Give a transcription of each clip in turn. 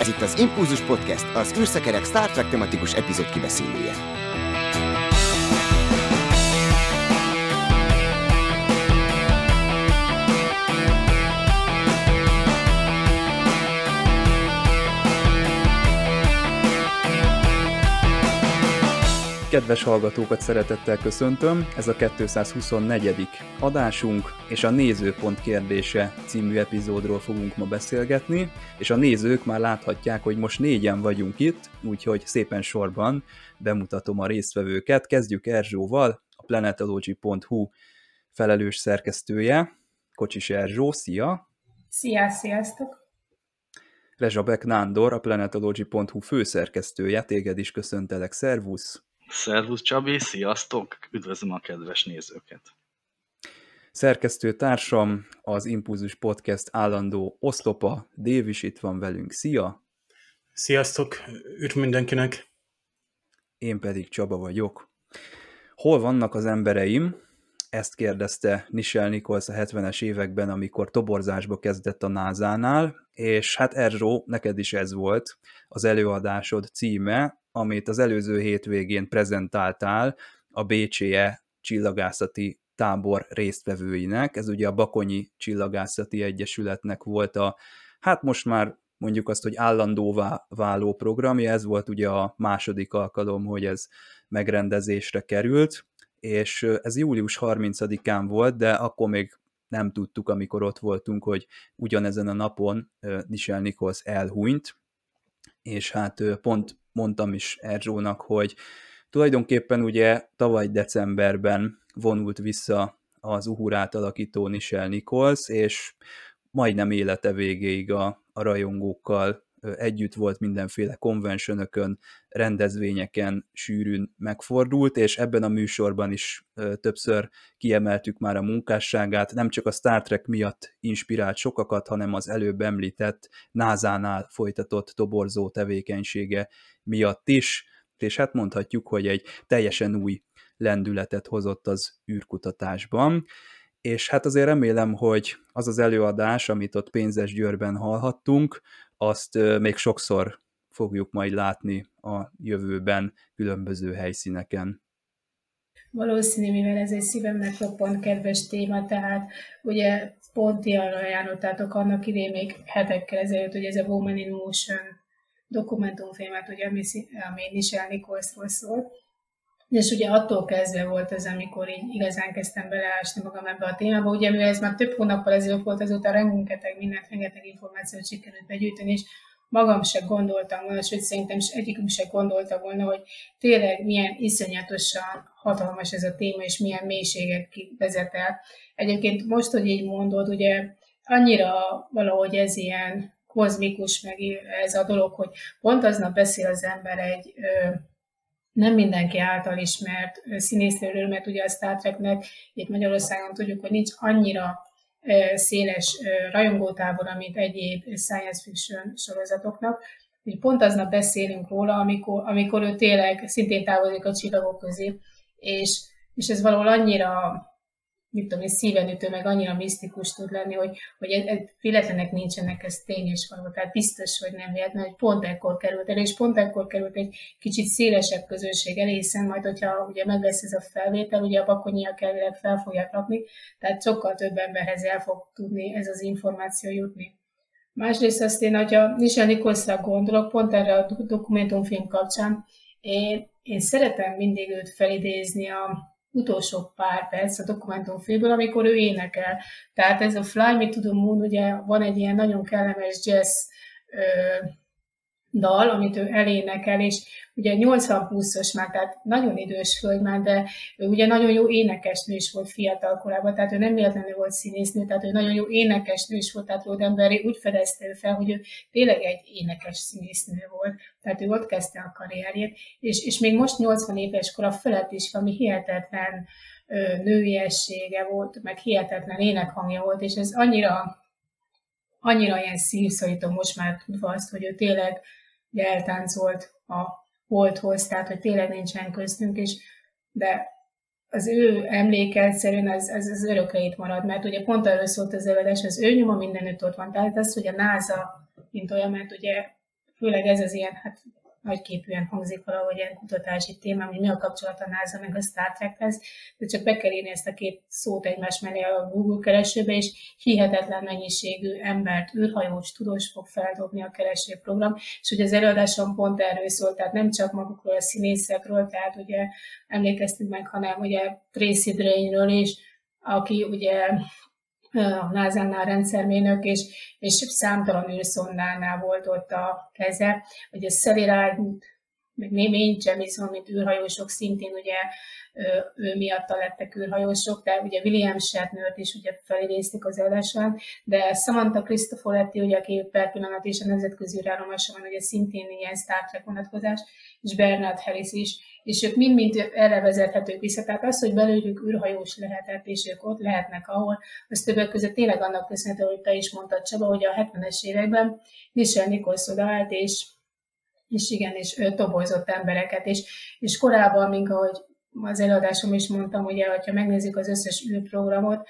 Ez itt az Impulzus Podcast, az űrszekerek Star Trek tematikus epizód kibeszélője. Kedves hallgatókat szeretettel köszöntöm, ez a 224. adásunk, és a Nézőpont kérdése című epizódról fogunk ma beszélgetni, és a nézők már láthatják, hogy most négyen vagyunk itt, úgyhogy szépen sorban bemutatom a résztvevőket. Kezdjük Erzsóval, a planetology.hu felelős szerkesztője, Kocsis Erzsó, szia! Szia, sziasztok! Rezsabek Nándor, a planetology.hu főszerkesztője, téged is köszöntelek, szervusz! Szervusz Csabi, sziasztok! Üdvözlöm a kedves nézőket! Szerkesztő társam, az Impulzus Podcast állandó oszlopa, Dév is itt van velünk. Szia! Sziasztok! Üdv mindenkinek! Én pedig Csaba vagyok. Hol vannak az embereim? Ezt kérdezte Nichelle Nichols a 70-es években, amikor toborzásba kezdett a NASA-nál, és hát Erzsó, neked is ez volt az előadásod címe, amit az előző hétvégén prezentáltál a BCE csillagászati tábor résztvevőinek. Ez ugye a Bakonyi Csillagászati Egyesületnek volt a, hát most már mondjuk azt, hogy állandóvá váló programja, ez volt ugye a második alkalom, hogy ez megrendezésre került, és ez július 30-án volt, de akkor még nem tudtuk, amikor ott voltunk, hogy ugyanezen a napon Nichelle Nichols elhunyt, és hát pont mondtam is Erzsónak, hogy tulajdonképpen ugye tavaly decemberben vonult vissza az Uhurát alakító Nichelle Nichols, és majdnem élete végéig a, a rajongókkal együtt volt mindenféle konventionökön, rendezvényeken sűrűn megfordult, és ebben a műsorban is többször kiemeltük már a munkásságát, nem csak a Star Trek miatt inspirált sokakat, hanem az előbb említett NASA-nál folytatott toborzó tevékenysége miatt is, és hát mondhatjuk, hogy egy teljesen új lendületet hozott az űrkutatásban, és hát azért remélem, hogy az az előadás, amit ott Pénzes Győrben hallhattunk, azt még sokszor fogjuk majd látni a jövőben különböző helyszíneken. Valószínű, mivel ez egy szívemnek roppant kedves téma, tehát ugye pont ilyen ajánlottátok annak idén még hetekkel ezelőtt, hogy ez a Woman in Motion dokumentumfilmet, ugye, ami, ami Michelle Nicholsról szólt, és ugye attól kezdve volt ez, amikor így igazán kezdtem beleásni magam ebbe a témába. Ugye, mivel ez már több hónappal ezelőtt volt, azóta rengeteg mindent, rengeteg információt sikerült begyűjteni, és magam se gondoltam volna, sőt szerintem egyikünk se gondolta volna, hogy tényleg milyen iszonyatosan hatalmas ez a téma, és milyen mélységet vezet el. Egyébként most, hogy így mondod, ugye annyira valahogy ez ilyen kozmikus, meg ez a dolog, hogy pont aznap beszél az ember egy nem mindenki által ismert színésznőről, mert ugye a Star Treknek itt Magyarországon tudjuk, hogy nincs annyira széles rajongótábor, mint egyéb science fiction sorozatoknak. Úgy pont aznap beszélünk róla, amikor, amikor ő tényleg szintén távozik a csillagok közé, és, és ez valahol annyira mit tudom én, szíven ütő, meg annyira misztikus tud lenni, hogy, hogy ez, ez véletlenek nincsenek, ez tény és. Tehát biztos, hogy nem véletlen, hogy pont ekkor került el, és pont ekkor került egy kicsit szélesebb közönség elé, hiszen majd, hogyha ugye meg lesz ez a felvétel, ugye a bakonyiak elvileg fel fogják rakni, tehát sokkal több emberhez el fog tudni ez az információ jutni. Másrészt azt én, hogyha Nisha Nikolszra gondolok, pont erre a dokumentumfilm kapcsán, én, én szeretem mindig őt felidézni a, utolsó pár perc a dokumentumfilmből, amikor ő énekel. Tehát ez a Fly Me to the Moon, ugye van egy ilyen nagyon kellemes jazz ö, dal, amit ő elénekel, és ugye 80 pluszos már, tehát nagyon idős hölgy már, de ő ugye nagyon jó énekesnő is volt fiatal korában, tehát ő nem véletlenül volt színésznő, tehát ő nagyon jó énekesnő is volt, tehát Rodemberi úgy fedezte ő fel, hogy ő tényleg egy énekes színésznő volt, tehát ő ott kezdte a karrierjét, és, és még most 80 éves kora felett is valami hihetetlen nőiessége volt, meg hihetetlen énekhangja volt, és ez annyira annyira ilyen szívszorító most már tudva azt, hogy ő tényleg eltáncolt a holdhoz, tehát hogy tényleg nincsen köztünk, és de az ő emléke egyszerűen az, az, az örökre itt marad, mert ugye pont erről szólt az előadás, az ő nyoma mindenütt ott van. Tehát az, hogy a NASA, mint olyan, mert ugye főleg ez az ilyen, hát nagyképűen hangzik valahogy ilyen kutatási téma, hogy mi a kapcsolat a NASA meg a Star Trekhez, de csak be kell írni ezt a két szót egymás mellé a Google keresőbe, és hihetetlen mennyiségű embert, űrhajós, tudós fog feldobni a keresőprogram, és ugye az előadásom pont erről szólt, tehát nem csak magukról a színészekről, tehát ugye emlékeztünk meg, hanem ugye Tracy Drainről is, aki ugye a NASA-nál rendszermérnök, és, és számtalan űrszondánál volt ott a keze. Ugye Szelirá, meg némény Jemison, mint űrhajósok, szintén ugye ő miatta lettek űrhajósok, de ugye William shatner is ugye felidézték az előadáson, de Samantha Cristoforetti, ugye, aki per pillanat is a nemzetközi űrállomáson van, ugye szintén ilyen Star Trek vonatkozás, és Bernard Harris is, és ők mind-mind erre vezethetők vissza. Tehát az, hogy belőlük űrhajós lehetett, és ők ott lehetnek, ahol, az többek között tényleg annak köszönhető, hogy te is mondtad, Csaba, hogy a 70-es években Michel Nichols odaállt, és és igen, és ő tobozott embereket, és, és korábban, mint ahogy az előadásom is mondtam, ugye, hogyha megnézzük az összes űrprogramot,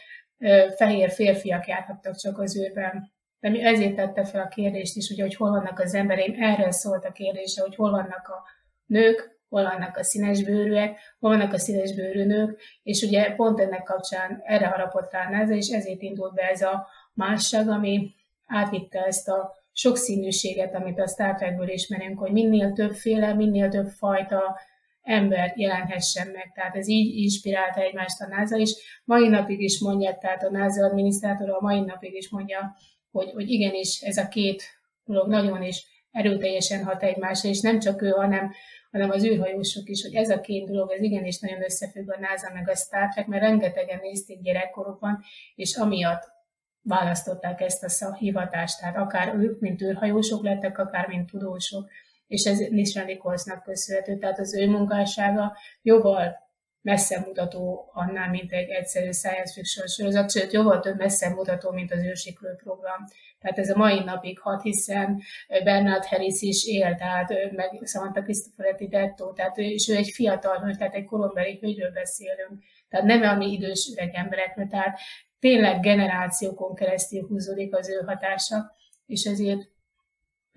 fehér férfiak járhattak csak az űrben. De mi ezért tette fel a kérdést is, ugye, hogy hol vannak az embereim, erről szólt a kérdése, hogy hol vannak a nők, hol vannak a színesbőrűek, hol vannak a színesbőrű nők, és ugye pont ennek kapcsán erre harapott rá ez, és ezért indult be ez a másság, ami átvitte ezt a sokszínűséget, amit a Star Trekből ismerünk, hogy minél többféle, minél több fajta ember jelenhessen meg. Tehát ez így inspirálta egymást a NASA is. Mai napig is mondják, tehát a NASA adminisztrátora a mai napig is mondja, hogy, hogy igenis ez a két dolog nagyon is erőteljesen hat egymásra, és nem csak ő, hanem, hanem az űrhajósok is, hogy ez a két dolog, ez igenis nagyon összefügg a NASA meg a Star Trek, mert rengetegen nézték gyerekkorukban, és amiatt választották ezt a hivatást, tehát akár ők, mint űrhajósok lettek, akár mint tudósok, és ez Nisha Nicholsnak köszönhető, tehát az ő munkássága jóval messze mutató annál, mint egy egyszerű science fiction sorozat, sőt, jóval több messze mutató, mint az ősiklő program. Tehát ez a mai napig hat, hiszen Bernard Harris is él, tehát meg Samantha Cristoforetti Detto, tehát ő, és ő egy fiatal hölgy, tehát egy korombeli hölgyről beszélünk. Tehát nem a mi idős öreg emberekről, tehát tényleg generációkon keresztül húzódik az ő hatása, és ezért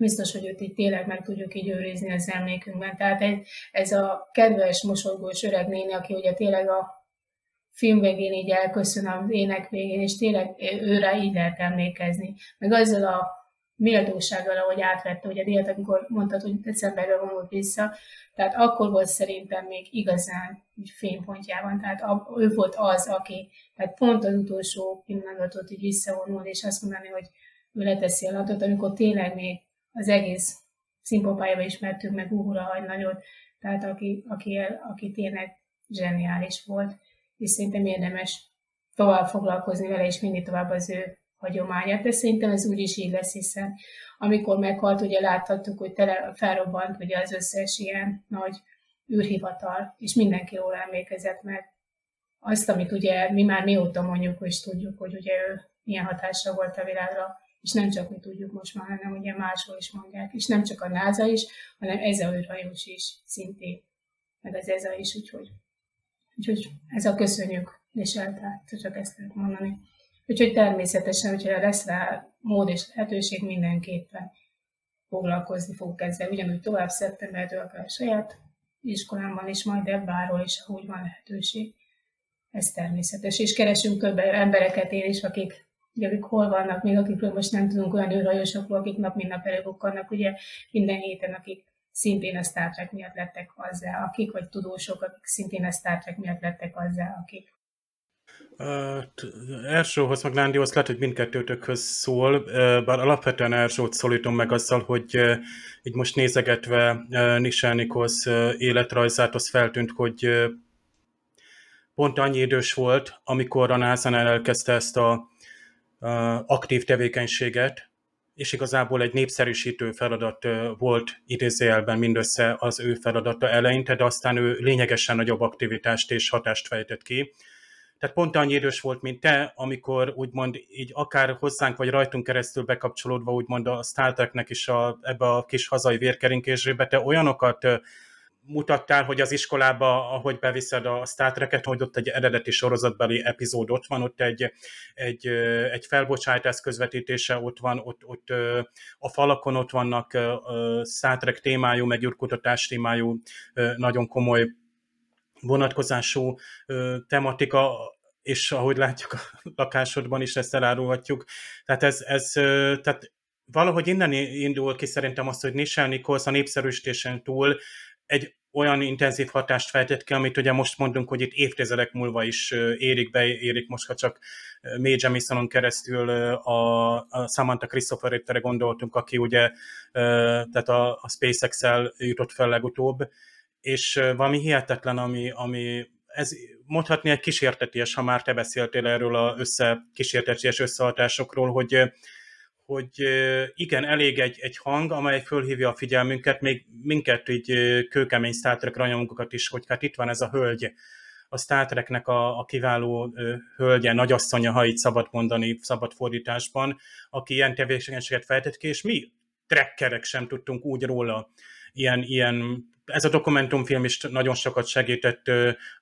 biztos, hogy őt itt tényleg meg tudjuk így őrizni az emlékünkben. Tehát egy, ez a kedves, mosolygós öreg néni, aki ugye tényleg a film végén így elköszön az ének végén, és tényleg őre így lehet emlékezni. Meg azzal a méltósággal, ahogy átvette, ugye díjat, amikor mondtad, hogy decemberben vonult vissza, tehát akkor volt szerintem még igazán fénypontjában, tehát ő volt az, aki, tehát pont az utolsó pillanatot így visszavonul, és azt mondani, hogy ő leteszi a latot, amikor tényleg még az egész szimpopájában ismertük meg Uhura Hajnagyot, tehát aki, aki, aki tényleg zseniális volt, és szerintem érdemes tovább foglalkozni vele, és mindig tovább az ő hagyományát, de szerintem ez úgy is így lesz, hiszen amikor meghalt, ugye láthattuk, hogy tele, felrobbant ugye az összes ilyen nagy űrhivatal, és mindenki róla emlékezett meg azt, amit ugye mi már mióta mondjuk, hogy tudjuk, hogy ugye ő milyen hatása volt a világra, és nem csak mi tudjuk most már, hanem ugye máshol is mondják, és nem csak a NASA is, hanem ez a űrhajós is szintén, meg az EZA is, úgyhogy, úgyhogy ez a köszönjük, és eltárt, csak ezt lehet mondani. Úgyhogy természetesen, hogyha lesz rá mód és lehetőség, mindenképpen foglalkozni fog ezzel. Ugyanúgy tovább szeptembertől akár saját iskolámban is, majd ebbáról is, úgy van lehetőség. Ez természetes. És keresünk több embereket én is, akik ugye akik hol vannak, még akikről most nem tudunk olyan űrhajósokról, akik nap mint nap előbukkannak, ugye minden héten, akik szintén a Star Trek miatt lettek azzá, akik, vagy tudósok, akik szintén a Star Trek miatt lettek azzá, akik. Uh, Erzsóhoz, meg Lándihoz lehet, hogy mindkettőtökhöz szól, uh, bár alapvetően Erzsót szólítom meg azzal, hogy uh, így most nézegetve uh, uh, életrajzát, az feltűnt, hogy pont annyi idős volt, amikor a NASA elkezdte ezt a aktív tevékenységet, és igazából egy népszerűsítő feladat volt idézőjelben mindössze az ő feladata eleinte, de aztán ő lényegesen nagyobb aktivitást és hatást fejtett ki. Tehát pont annyi idős volt, mint te, amikor úgymond így akár hozzánk vagy rajtunk keresztül bekapcsolódva úgymond a Star Treknek is a, ebbe a kis hazai vérkerinkésrébe, te olyanokat mutattál, hogy az iskolába, ahogy beviszed a Star Trek-et, hogy ott egy eredeti sorozatbeli epizód ott van, ott egy, egy, egy felbocsátás közvetítése ott van, ott, ott a falakon ott vannak Star Trek témájú, meg űrkutatás témájú nagyon komoly vonatkozású tematika, és ahogy látjuk a lakásodban is ezt elárulhatjuk. Tehát ez, ez tehát valahogy innen indul ki szerintem azt, hogy Nichelle Nichols a népszerűsítésen túl egy olyan intenzív hatást fejtett ki, amit ugye most mondunk, hogy itt évtizedek múlva is érik be, érik most, ha csak May Jemisonon keresztül a, a Samantha Christopher gondoltunk, aki ugye tehát a, a SpaceX-el jutott fel legutóbb, és valami hihetetlen, ami, ami ez mondhatni egy kísérteties, ha már te beszéltél erről a össze, kísérteties összehatásokról, hogy hogy igen, elég egy, egy hang, amely fölhívja a figyelmünket, még minket így kőkemény Star Trek rajongókat is, hogy hát itt van ez a hölgy, a Star Treknek a, a kiváló hölgye, nagyasszonya, ha így szabad mondani, szabad fordításban, aki ilyen tevékenységet fejtett ki, és mi trekkerek sem tudtunk úgy róla ilyen, ilyen ez a dokumentumfilm is nagyon sokat segített,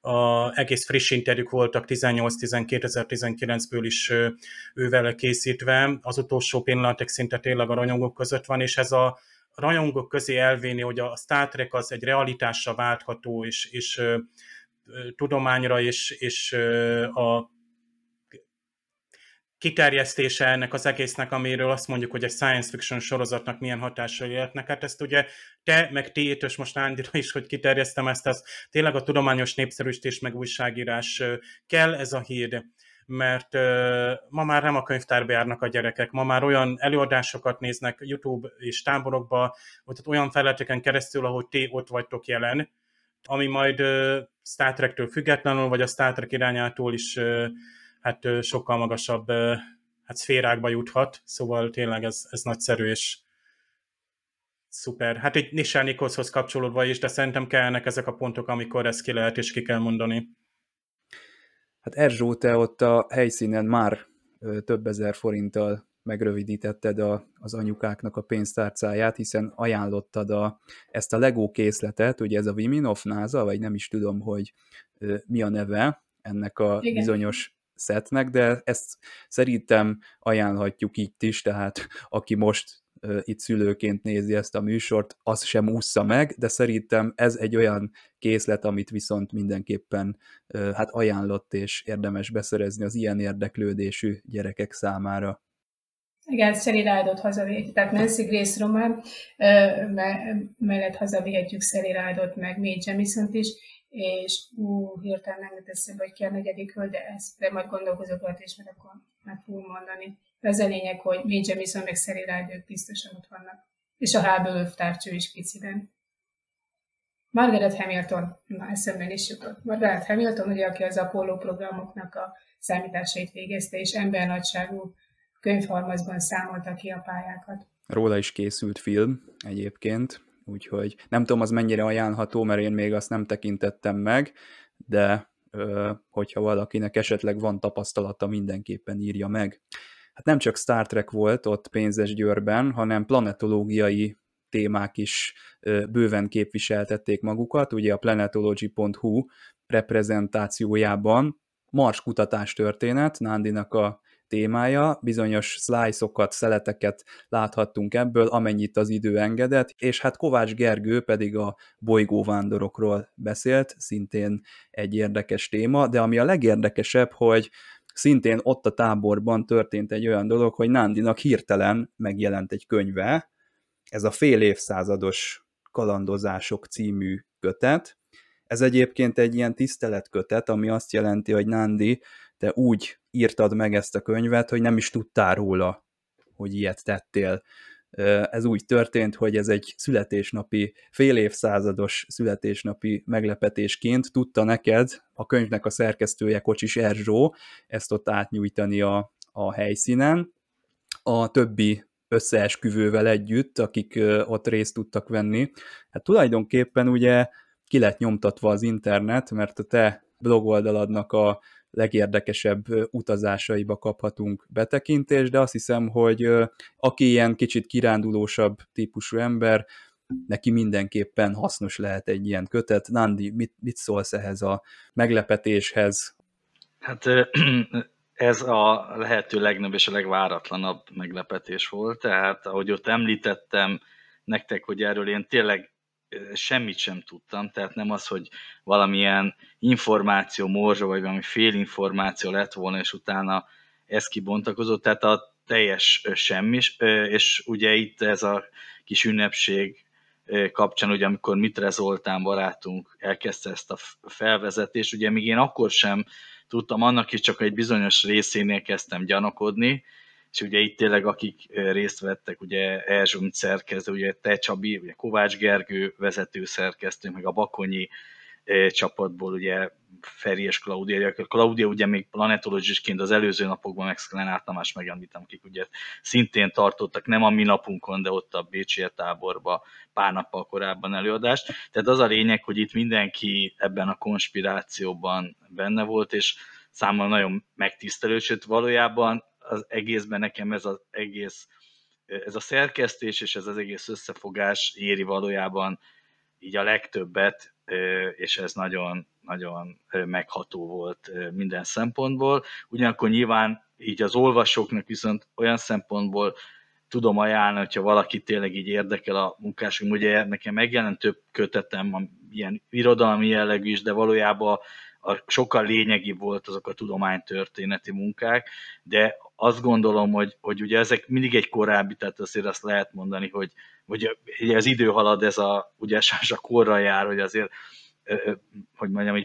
a, egész friss interjúk voltak 18-2019-ből is ővel készítve, az utolsó pillanatok szinte tényleg a rajongók között van, és ez a rajongók közé elvéni, hogy a Star Trek az egy realitásra váltható, és, és tudományra és, és a kiterjesztése ennek az egésznek, amiről azt mondjuk, hogy egy science fiction sorozatnak milyen hatásai lehetnek. Hát ezt ugye te, meg ti, és most Ándira is, hogy kiterjesztem ezt, az tényleg a tudományos népszerűsítés meg újságírás kell ez a hír mert ma már nem a könyvtárba járnak a gyerekek, ma már olyan előadásokat néznek YouTube és táborokba, vagy tehát olyan felületeken keresztül, ahogy ti ott vagytok jelen, ami majd uh, Star Trek-től függetlenül, vagy a Star Trek irányától is hát sokkal magasabb hát szférákba juthat, szóval tényleg ez, ez nagyszerű és szuper. Hát egy Nisán Nicholshoz kapcsolódva is, de szerintem kellene ezek a pontok, amikor ezt ki lehet és ki kell mondani. Hát Erzsó, te ott a helyszínen már több ezer forinttal megrövidítetted a, az anyukáknak a pénztárcáját, hiszen ajánlottad a, ezt a Lego készletet, ugye ez a Viminov NASA, vagy nem is tudom, hogy mi a neve ennek a Igen. bizonyos szetnek, de ezt szerintem ajánlhatjuk itt is, tehát aki most itt szülőként nézi ezt a műsort, az sem ússza meg, de szerintem ez egy olyan készlet, amit viszont mindenképpen hát ajánlott és érdemes beszerezni az ilyen érdeklődésű gyerekek számára. Igen, Szeri Rádot hazavihetjük, tehát Nancy Grace román mellett hazavihetjük Szeri Rádot, meg May Jamison is, és ú, hirtelen nem jut eszembe, hogy ki a negyedik hölgy, de ezt de majd gondolkozok rajta, és mert akkor meg fogom mondani. De az a lényeg, hogy May Jamison meg Szeri ők biztosan ott vannak. És a háből övtárcső is piciben. Margaret Hamilton, na eszemben is jutott. Margaret Hamilton, ugye, aki az Apollo programoknak a számításait végezte, és embernagyságú könyvhalmazban számolta ki a pályákat. Róla is készült film egyébként, úgyhogy nem tudom, az mennyire ajánlható, mert én még azt nem tekintettem meg, de hogyha valakinek esetleg van tapasztalata, mindenképpen írja meg. Hát nem csak Star Trek volt ott Pénzes Győrben, hanem planetológiai témák is bőven képviseltették magukat. Ugye a planetology.hu reprezentációjában Mars kutatás történet, Nándinak a témája, bizonyos slice-okat, szeleteket láthattunk ebből, amennyit az idő engedett, és hát Kovács Gergő pedig a bolygóvándorokról beszélt, szintén egy érdekes téma, de ami a legérdekesebb, hogy szintén ott a táborban történt egy olyan dolog, hogy Nándinak hirtelen megjelent egy könyve, ez a fél évszázados kalandozások című kötet. Ez egyébként egy ilyen tiszteletkötet, ami azt jelenti, hogy Nándi, te úgy írtad meg ezt a könyvet, hogy nem is tudtál róla, hogy ilyet tettél. Ez úgy történt, hogy ez egy születésnapi, fél évszázados születésnapi meglepetésként tudta neked a könyvnek a szerkesztője Kocsis Erzsó ezt ott átnyújtani a, a helyszínen. A többi összeesküvővel együtt, akik ott részt tudtak venni. Hát tulajdonképpen ugye ki lett nyomtatva az internet, mert a te blogoldaladnak a legérdekesebb utazásaiba kaphatunk betekintést, de azt hiszem, hogy aki ilyen kicsit kirándulósabb típusú ember, neki mindenképpen hasznos lehet egy ilyen kötet. Nandi, mit, mit szólsz ehhez a meglepetéshez? Hát ez a lehető legnagyobb és a legváratlanabb meglepetés volt, tehát ahogy ott említettem nektek, hogy erről én tényleg semmit sem tudtam, tehát nem az, hogy valamilyen információ morzsa, vagy valami félinformáció lett volna, és utána ez kibontakozott, tehát a teljes semmi, és ugye itt ez a kis ünnepség kapcsán, ugye amikor Mitre Zoltán barátunk elkezdte ezt a felvezetést, ugye még én akkor sem tudtam, annak is csak egy bizonyos részénél kezdtem gyanakodni, és ugye itt tényleg akik részt vettek, ugye Erzsó szerkesztő, ugye Te Csabi, ugye Kovács Gergő vezető szerkesztő, meg a Bakonyi csapatból ugye Feri és Claudia. Claudia ugye még planetológusként az előző napokban meg Sklenát Tamás megemlítem, akik ugye szintén tartottak, nem a mi napunkon, de ott a Bécsi táborba pár nappal korábban előadást. Tehát az a lényeg, hogy itt mindenki ebben a konspirációban benne volt, és számomra nagyon megtisztelő, sőt valójában az egészben nekem ez az egész ez a szerkesztés és ez az egész összefogás éri valójában így a legtöbbet, és ez nagyon, nagyon megható volt minden szempontból. Ugyanakkor nyilván így az olvasóknak viszont olyan szempontból tudom ajánlani, hogyha valaki tényleg így érdekel a munkásunk. Ugye nekem megjelent több kötetem, ilyen irodalmi jellegű is, de valójában a, sokkal lényegibb volt azok a tudománytörténeti munkák, de azt gondolom, hogy, hogy ugye ezek mindig egy korábbi, tehát azért azt lehet mondani, hogy, hogy az idő halad, ez a, ugye a korra jár, hogy azért, hogy mondjam,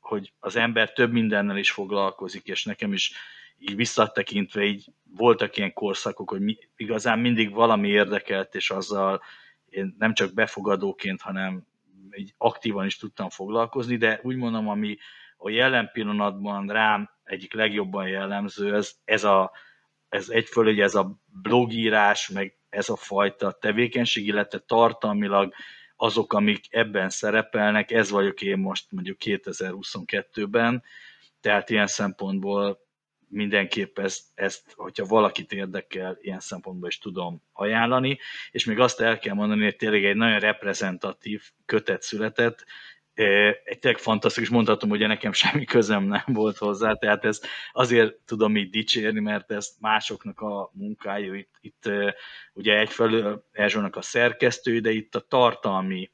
hogy az ember több mindennel is foglalkozik, és nekem is így visszatekintve így voltak ilyen korszakok, hogy mi, igazán mindig valami érdekelt, és azzal én nem csak befogadóként, hanem így aktívan is tudtam foglalkozni, de úgy mondom, ami a jelen pillanatban rám egyik legjobban jellemző, ez, ez, a, ez egyföl, hogy ez a blogírás, meg ez a fajta tevékenység, illetve tartalmilag azok, amik ebben szerepelnek, ez vagyok én most mondjuk 2022-ben, tehát ilyen szempontból mindenképp ezt, ezt, hogyha valakit érdekel, ilyen szempontból is tudom ajánlani, és még azt el kell mondani, hogy tényleg egy nagyon reprezentatív kötet született, egy tényleg fantasztikus, mondhatom, hogy nekem semmi közem nem volt hozzá, tehát ez azért tudom így dicsérni, mert ez másoknak a munkája, itt, itt ugye egyfelől Erzsónak a szerkesztő, de itt a tartalmi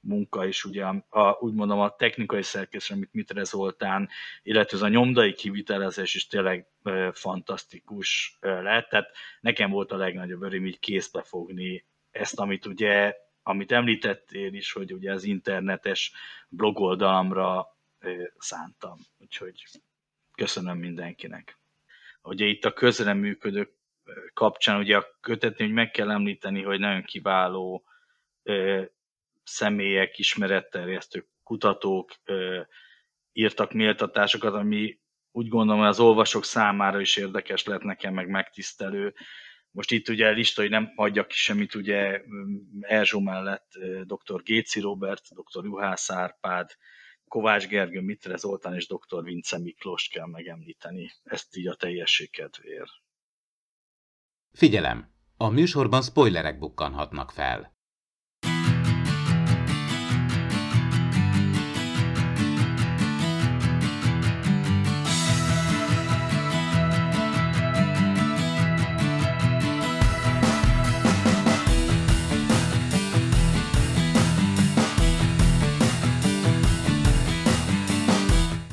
munka is, ugye a, úgy mondom a technikai szerkesztés, amit Mitre Zoltán, illetve az a nyomdai kivitelezés is tényleg e, fantasztikus e, lett, tehát nekem volt a legnagyobb öröm így kézbe fogni ezt, amit ugye, amit említettél is, hogy ugye az internetes blogoldalamra e, szántam, úgyhogy köszönöm mindenkinek. Ugye itt a közreműködők kapcsán ugye a kötetni, hogy meg kell említeni, hogy nagyon kiváló személyek, ismeretterjesztők, kutatók írtak méltatásokat, ami úgy gondolom, hogy az olvasók számára is érdekes lett nekem, meg megtisztelő. Most itt ugye lista, hogy nem hagyjak ki semmit, ugye Erzsó mellett dr. Géci Robert, dr. Juhász Árpád, Kovács Gergő, Mitre Zoltán és dr. Vince Miklós kell megemlíteni. Ezt így a teljesség kedvéért. Figyelem! A műsorban spoilerek bukkanhatnak fel.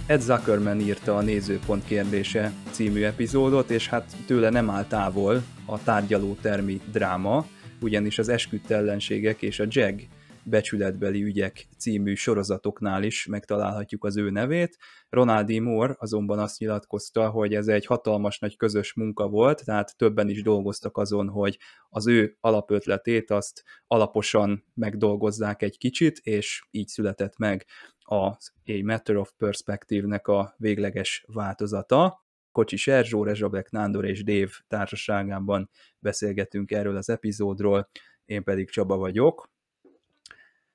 Ed Zuckerman írta a Nézőpont kérdése című epizódot, és hát tőle nem áll távol a tárgyaló termi dráma, ugyanis az esküdt ellenségek és a JAG becsületbeli ügyek című sorozatoknál is megtalálhatjuk az ő nevét. Ronald D. Moore azonban azt nyilatkozta, hogy ez egy hatalmas nagy közös munka volt, tehát többen is dolgoztak azon, hogy az ő alapötletét azt alaposan megdolgozzák egy kicsit, és így született meg a A Matter of Perspective-nek a végleges változata. Kocsi Erzsó, Rezsabek Nándor és Dév társaságában beszélgetünk erről az epizódról, én pedig Csaba vagyok.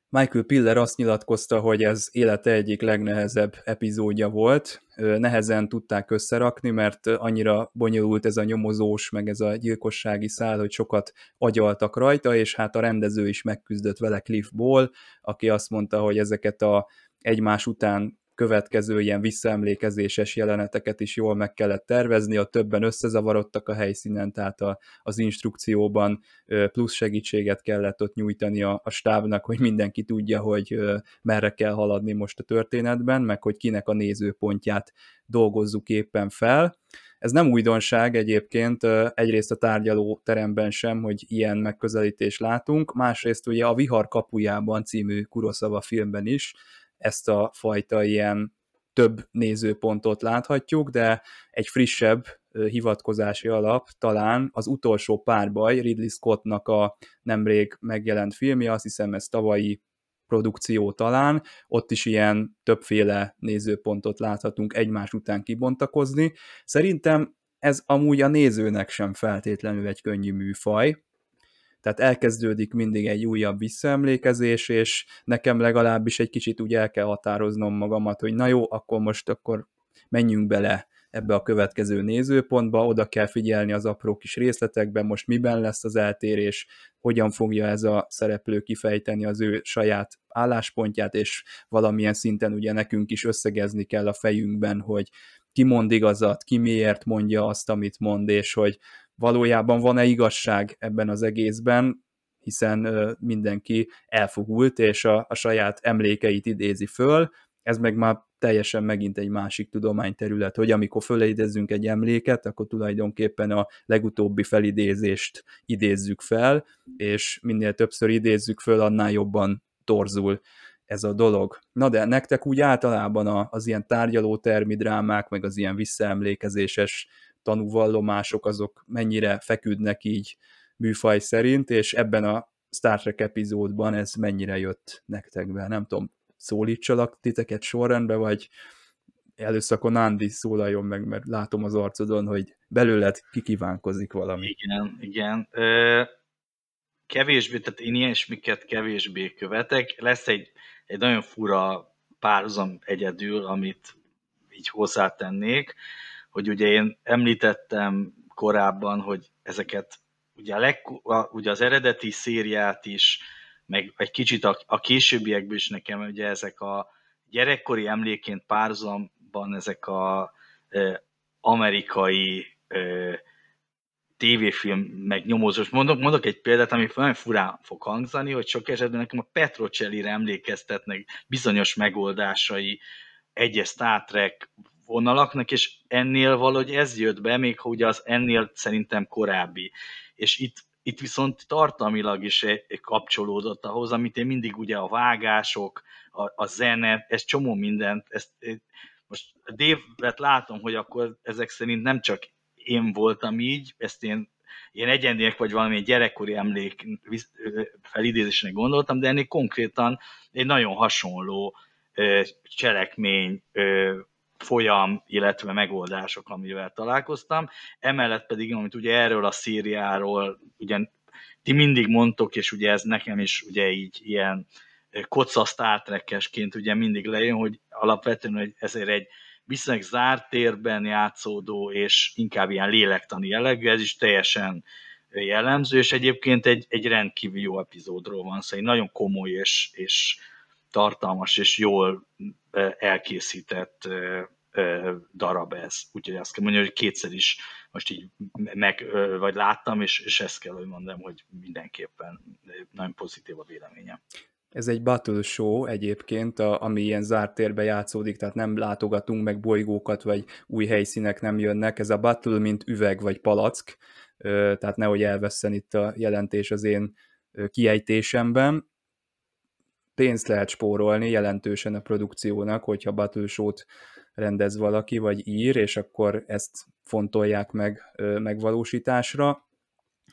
Michael Piller azt nyilatkozta, hogy ez élete egyik legnehezebb epizódja volt. Nehezen tudták összerakni, mert annyira bonyolult ez a nyomozós, meg ez a gyilkossági szál, hogy sokat agyaltak rajta, és hát a rendező is megküzdött vele Cliff Ball, aki azt mondta, hogy ezeket a egymás után következő ilyen visszaemlékezéses jeleneteket is jól meg kellett tervezni, a többen összezavarodtak a helyszínen, tehát a, az instrukcióban plusz segítséget kellett ott nyújtani a, a stábnak, hogy mindenki tudja, hogy merre kell haladni most a történetben, meg hogy kinek a nézőpontját dolgozzuk éppen fel. Ez nem újdonság egyébként, egyrészt a tárgyaló teremben sem, hogy ilyen megközelítést látunk, másrészt ugye a Vihar kapujában című Kuroszava filmben is, ezt a fajta ilyen több nézőpontot láthatjuk, de egy frissebb hivatkozási alap talán az utolsó párbaj Ridley Scottnak a nemrég megjelent filmje, azt hiszem ez tavalyi produkció talán, ott is ilyen többféle nézőpontot láthatunk egymás után kibontakozni. Szerintem ez amúgy a nézőnek sem feltétlenül egy könnyű műfaj, tehát elkezdődik mindig egy újabb visszaemlékezés, és nekem legalábbis egy kicsit úgy el kell határoznom magamat, hogy na jó, akkor most akkor menjünk bele ebbe a következő nézőpontba, oda kell figyelni az apró kis részletekben, most miben lesz az eltérés, hogyan fogja ez a szereplő kifejteni az ő saját álláspontját, és valamilyen szinten ugye nekünk is összegezni kell a fejünkben, hogy ki mond igazat, ki miért mondja azt, amit mond, és hogy valójában van-e igazság ebben az egészben, hiszen mindenki elfogult, és a, a saját emlékeit idézi föl, ez meg már teljesen megint egy másik tudományterület, hogy amikor fölidézzünk egy emléket, akkor tulajdonképpen a legutóbbi felidézést idézzük fel, és minél többször idézzük föl, annál jobban torzul ez a dolog. Na de nektek úgy általában az ilyen tárgyaló termidrámák, meg az ilyen visszaemlékezéses tanúvallomások azok mennyire feküdnek így műfaj szerint, és ebben a Star Trek epizódban ez mennyire jött nektek be. Nem tudom, szólítsalak titeket sorrendbe, vagy először akkor Nándi szólaljon meg, mert látom az arcodon, hogy belőled kikívánkozik valami. Igen, igen. Ö, kevésbé, tehát én ilyesmiket kevésbé követek. Lesz egy, egy nagyon fura párhuzam egyedül, amit így hozzátennék hogy ugye én említettem korábban, hogy ezeket ugye, a leg, a, ugye az eredeti szériát is, meg egy kicsit a, a későbbiekből is nekem ugye ezek a gyerekkori emléként párhuzamban ezek a e, amerikai e, tévéfilm meg nyomozós. Mondok, mondok egy példát, ami nagyon furán fog hangzani, hogy sok esetben nekem a Petrocelli-re emlékeztetnek bizonyos megoldásai egyes Star Trek vonalaknak, és ennél valahogy ez jött be, még ha ugye az ennél szerintem korábbi. És itt, itt viszont tartalmilag is kapcsolódott ahhoz, amit én mindig ugye a vágások, a, a zene, ez csomó mindent, ezt, most Dave-et látom, hogy akkor ezek szerint nem csak én voltam így, ezt én én egyenlőek vagy valami gyerekkori emlék felidézésnek gondoltam, de ennél konkrétan egy nagyon hasonló cselekmény folyam, illetve megoldások, amivel találkoztam. Emellett pedig, amit ugye erről a Szíriáról, ugye ti mindig mondtok, és ugye ez nekem is ugye így ilyen koca Star ugye mindig lejön, hogy alapvetően hogy ezért egy viszonylag zárt térben játszódó, és inkább ilyen lélektani jellegű, ez is teljesen jellemző, és egyébként egy, egy rendkívül jó epizódról van szó, szóval egy nagyon komoly és, és tartalmas és jól elkészített darab ez. Úgyhogy azt kell mondani, hogy kétszer is most így meg, vagy láttam, és, és ezt kell, hogy mondjam, hogy mindenképpen nagyon pozitív a véleményem. Ez egy battle show egyébként, a, ami ilyen zárt térbe játszódik, tehát nem látogatunk meg bolygókat, vagy új helyszínek nem jönnek. Ez a battle, mint üveg vagy palack, tehát nehogy elvesszen itt a jelentés az én kiejtésemben pénzt lehet spórolni jelentősen a produkciónak, hogyha Battle Show-t rendez valaki, vagy ír, és akkor ezt fontolják meg megvalósításra.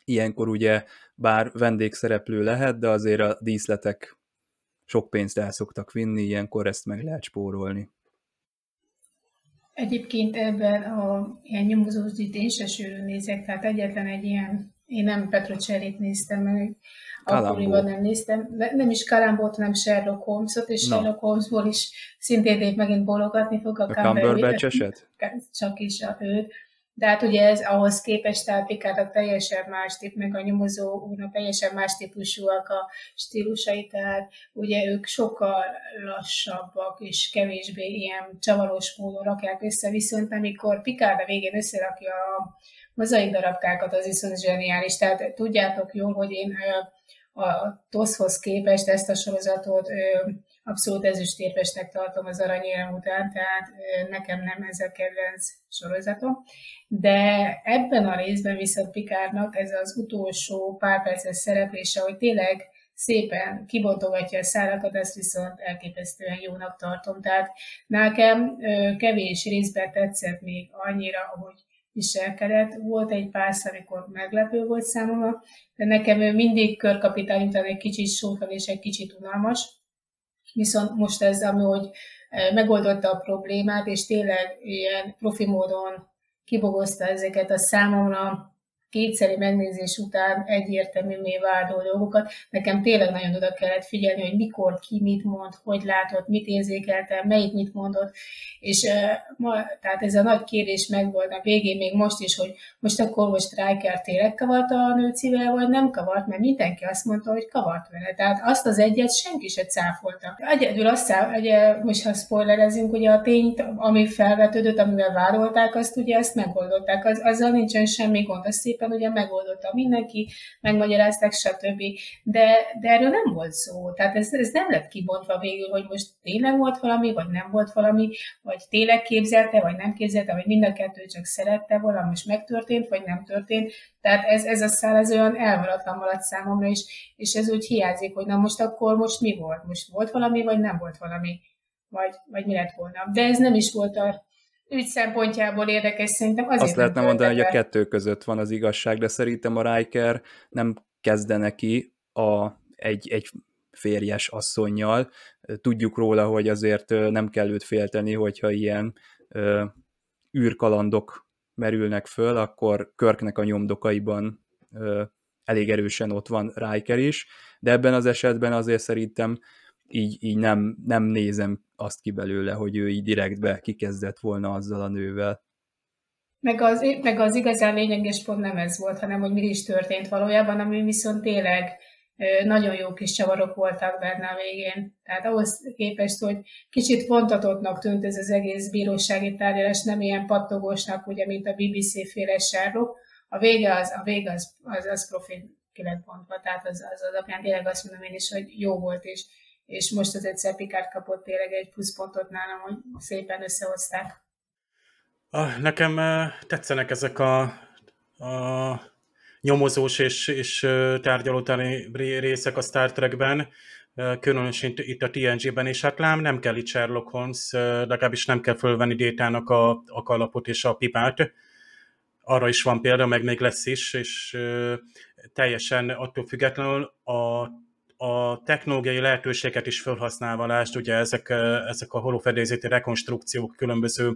Ilyenkor ugye bár vendégszereplő lehet, de azért a díszletek sok pénzt el szoktak vinni, ilyenkor ezt meg lehet spórolni. Egyébként ebben a ilyen nyomozós én se sűrűn nézek, tehát egyetlen egy ilyen Én nem Petrocellit néztem meg, akkoriban nem néztem, nem is Kalambot, nem Sherlock Holmesot, és no. Sherlock Holmesból is szintén megint bologatni fog a, a Cumberbatch eset? Csak is a őt. De hát ugye ez ahhoz képest, Picard teljesen más tip, meg a nyomozó úrnak teljesen más típusúak a stílusai, tehát ugye ők sokkal lassabbak és kevésbé ilyen csavaros módon rakják össze, viszont amikor Picard a végén összerakja a mozaik darabkákat, az viszont zseniális. Tehát tudjátok jól, hogy én a TOSZ-hoz képest ezt a sorozatot abszolút ezüstérpesnek tartom az aranyérem után, tehát nekem nem ez a kedvenc sorozatom. De ebben a részben viszont Pikárnak ez az utolsó pár perces szereplése, hogy tényleg szépen kibontogatja a szárakat, ezt viszont elképesztően jónak tartom. Tehát nekem kevés részben tetszett még annyira, hogy viselkedett. Volt egy pár amikor meglepő volt számomra, de nekem ő mindig körkapitány egy kicsit sótlan és egy kicsit unalmas. Viszont most ez, ami, hogy eh, megoldotta a problémát, és tényleg ilyen profi módon kibogozta ezeket a számomra kétszeri megnézés után egyértelművé váló dolgokat. Nekem tényleg nagyon oda kellett figyelni, hogy mikor ki mit mond, hogy látott, mit érzékelte, melyik mit mondott, és ma, tehát ez a nagy kérdés megvolt a végén, még most is, hogy most akkor most Riker tényleg kavarta a nőcivel, vagy nem kavart, mert mindenki azt mondta, hogy kavart vele. Tehát azt az egyet senki se cáfolta. Egyedül azt szá, ugye, most ha spoilerezünk, ugye a tényt, ami felvetődött, amivel vádolták, azt ugye ezt megoldották. Az, azzal nincsen semmi gond, azt szép szépen ugye megoldotta mindenki, megmagyarázták, stb. De, de erről nem volt szó. Tehát ez, ez nem lett kibontva végül, hogy most tényleg volt valami, vagy nem volt valami, vagy tényleg képzelte, vagy nem képzelte, vagy mind a kettő csak szerette valami, és megtörtént, vagy nem történt. Tehát ez, ez a szál ez olyan elmaradtan maradt számomra is, és ez úgy hiányzik, hogy na most akkor most mi volt? Most volt valami, vagy nem volt valami? Vagy, vagy mi lett volna? De ez nem is volt a ügy szempontjából érdekes, szerintem azért Azt lehetne mondani, hogy a kettő között van az igazság, de szerintem a Riker nem kezdene ki a, egy, egy férjes asszonynal. Tudjuk róla, hogy azért nem kell őt félteni, hogyha ilyen ö, űrkalandok merülnek föl, akkor Körknek a nyomdokaiban ö, elég erősen ott van Riker is, de ebben az esetben azért szerintem így, így nem, nem nézem azt ki belőle, hogy ő így direktbe kikezdett volna azzal a nővel. Meg az, meg az igazán lényeges pont nem ez volt, hanem hogy mi is történt valójában, ami viszont tényleg nagyon jó kis csavarok voltak benne a végén. Tehát ahhoz képest, hogy kicsit vontatottnak tűnt ez az egész bírósági tárgyalás, nem ilyen pattogósnak, ugye, mint a BBC féle Sherlock. A vége az, a vége az, az, az profi ki lett pontva, tehát az, az alapján tényleg azt mondom én is, hogy jó volt, és és most az egyszer Picard kapott tényleg egy pluszpontot nálam, hogy szépen összehozták. Nekem tetszenek ezek a, a nyomozós és, és tárgyalótári részek a Star Trekben, különösen itt a TNG-ben, és hát lám nem kell itt Sherlock Holmes, legalábbis nem kell fölvenni Détának a, a kalapot és a pipát. Arra is van példa, meg még lesz is, és teljesen attól függetlenül a a technológiai lehetőséget is felhasználva, lásd, ugye ezek, ezek a holofedélzeti rekonstrukciók, különböző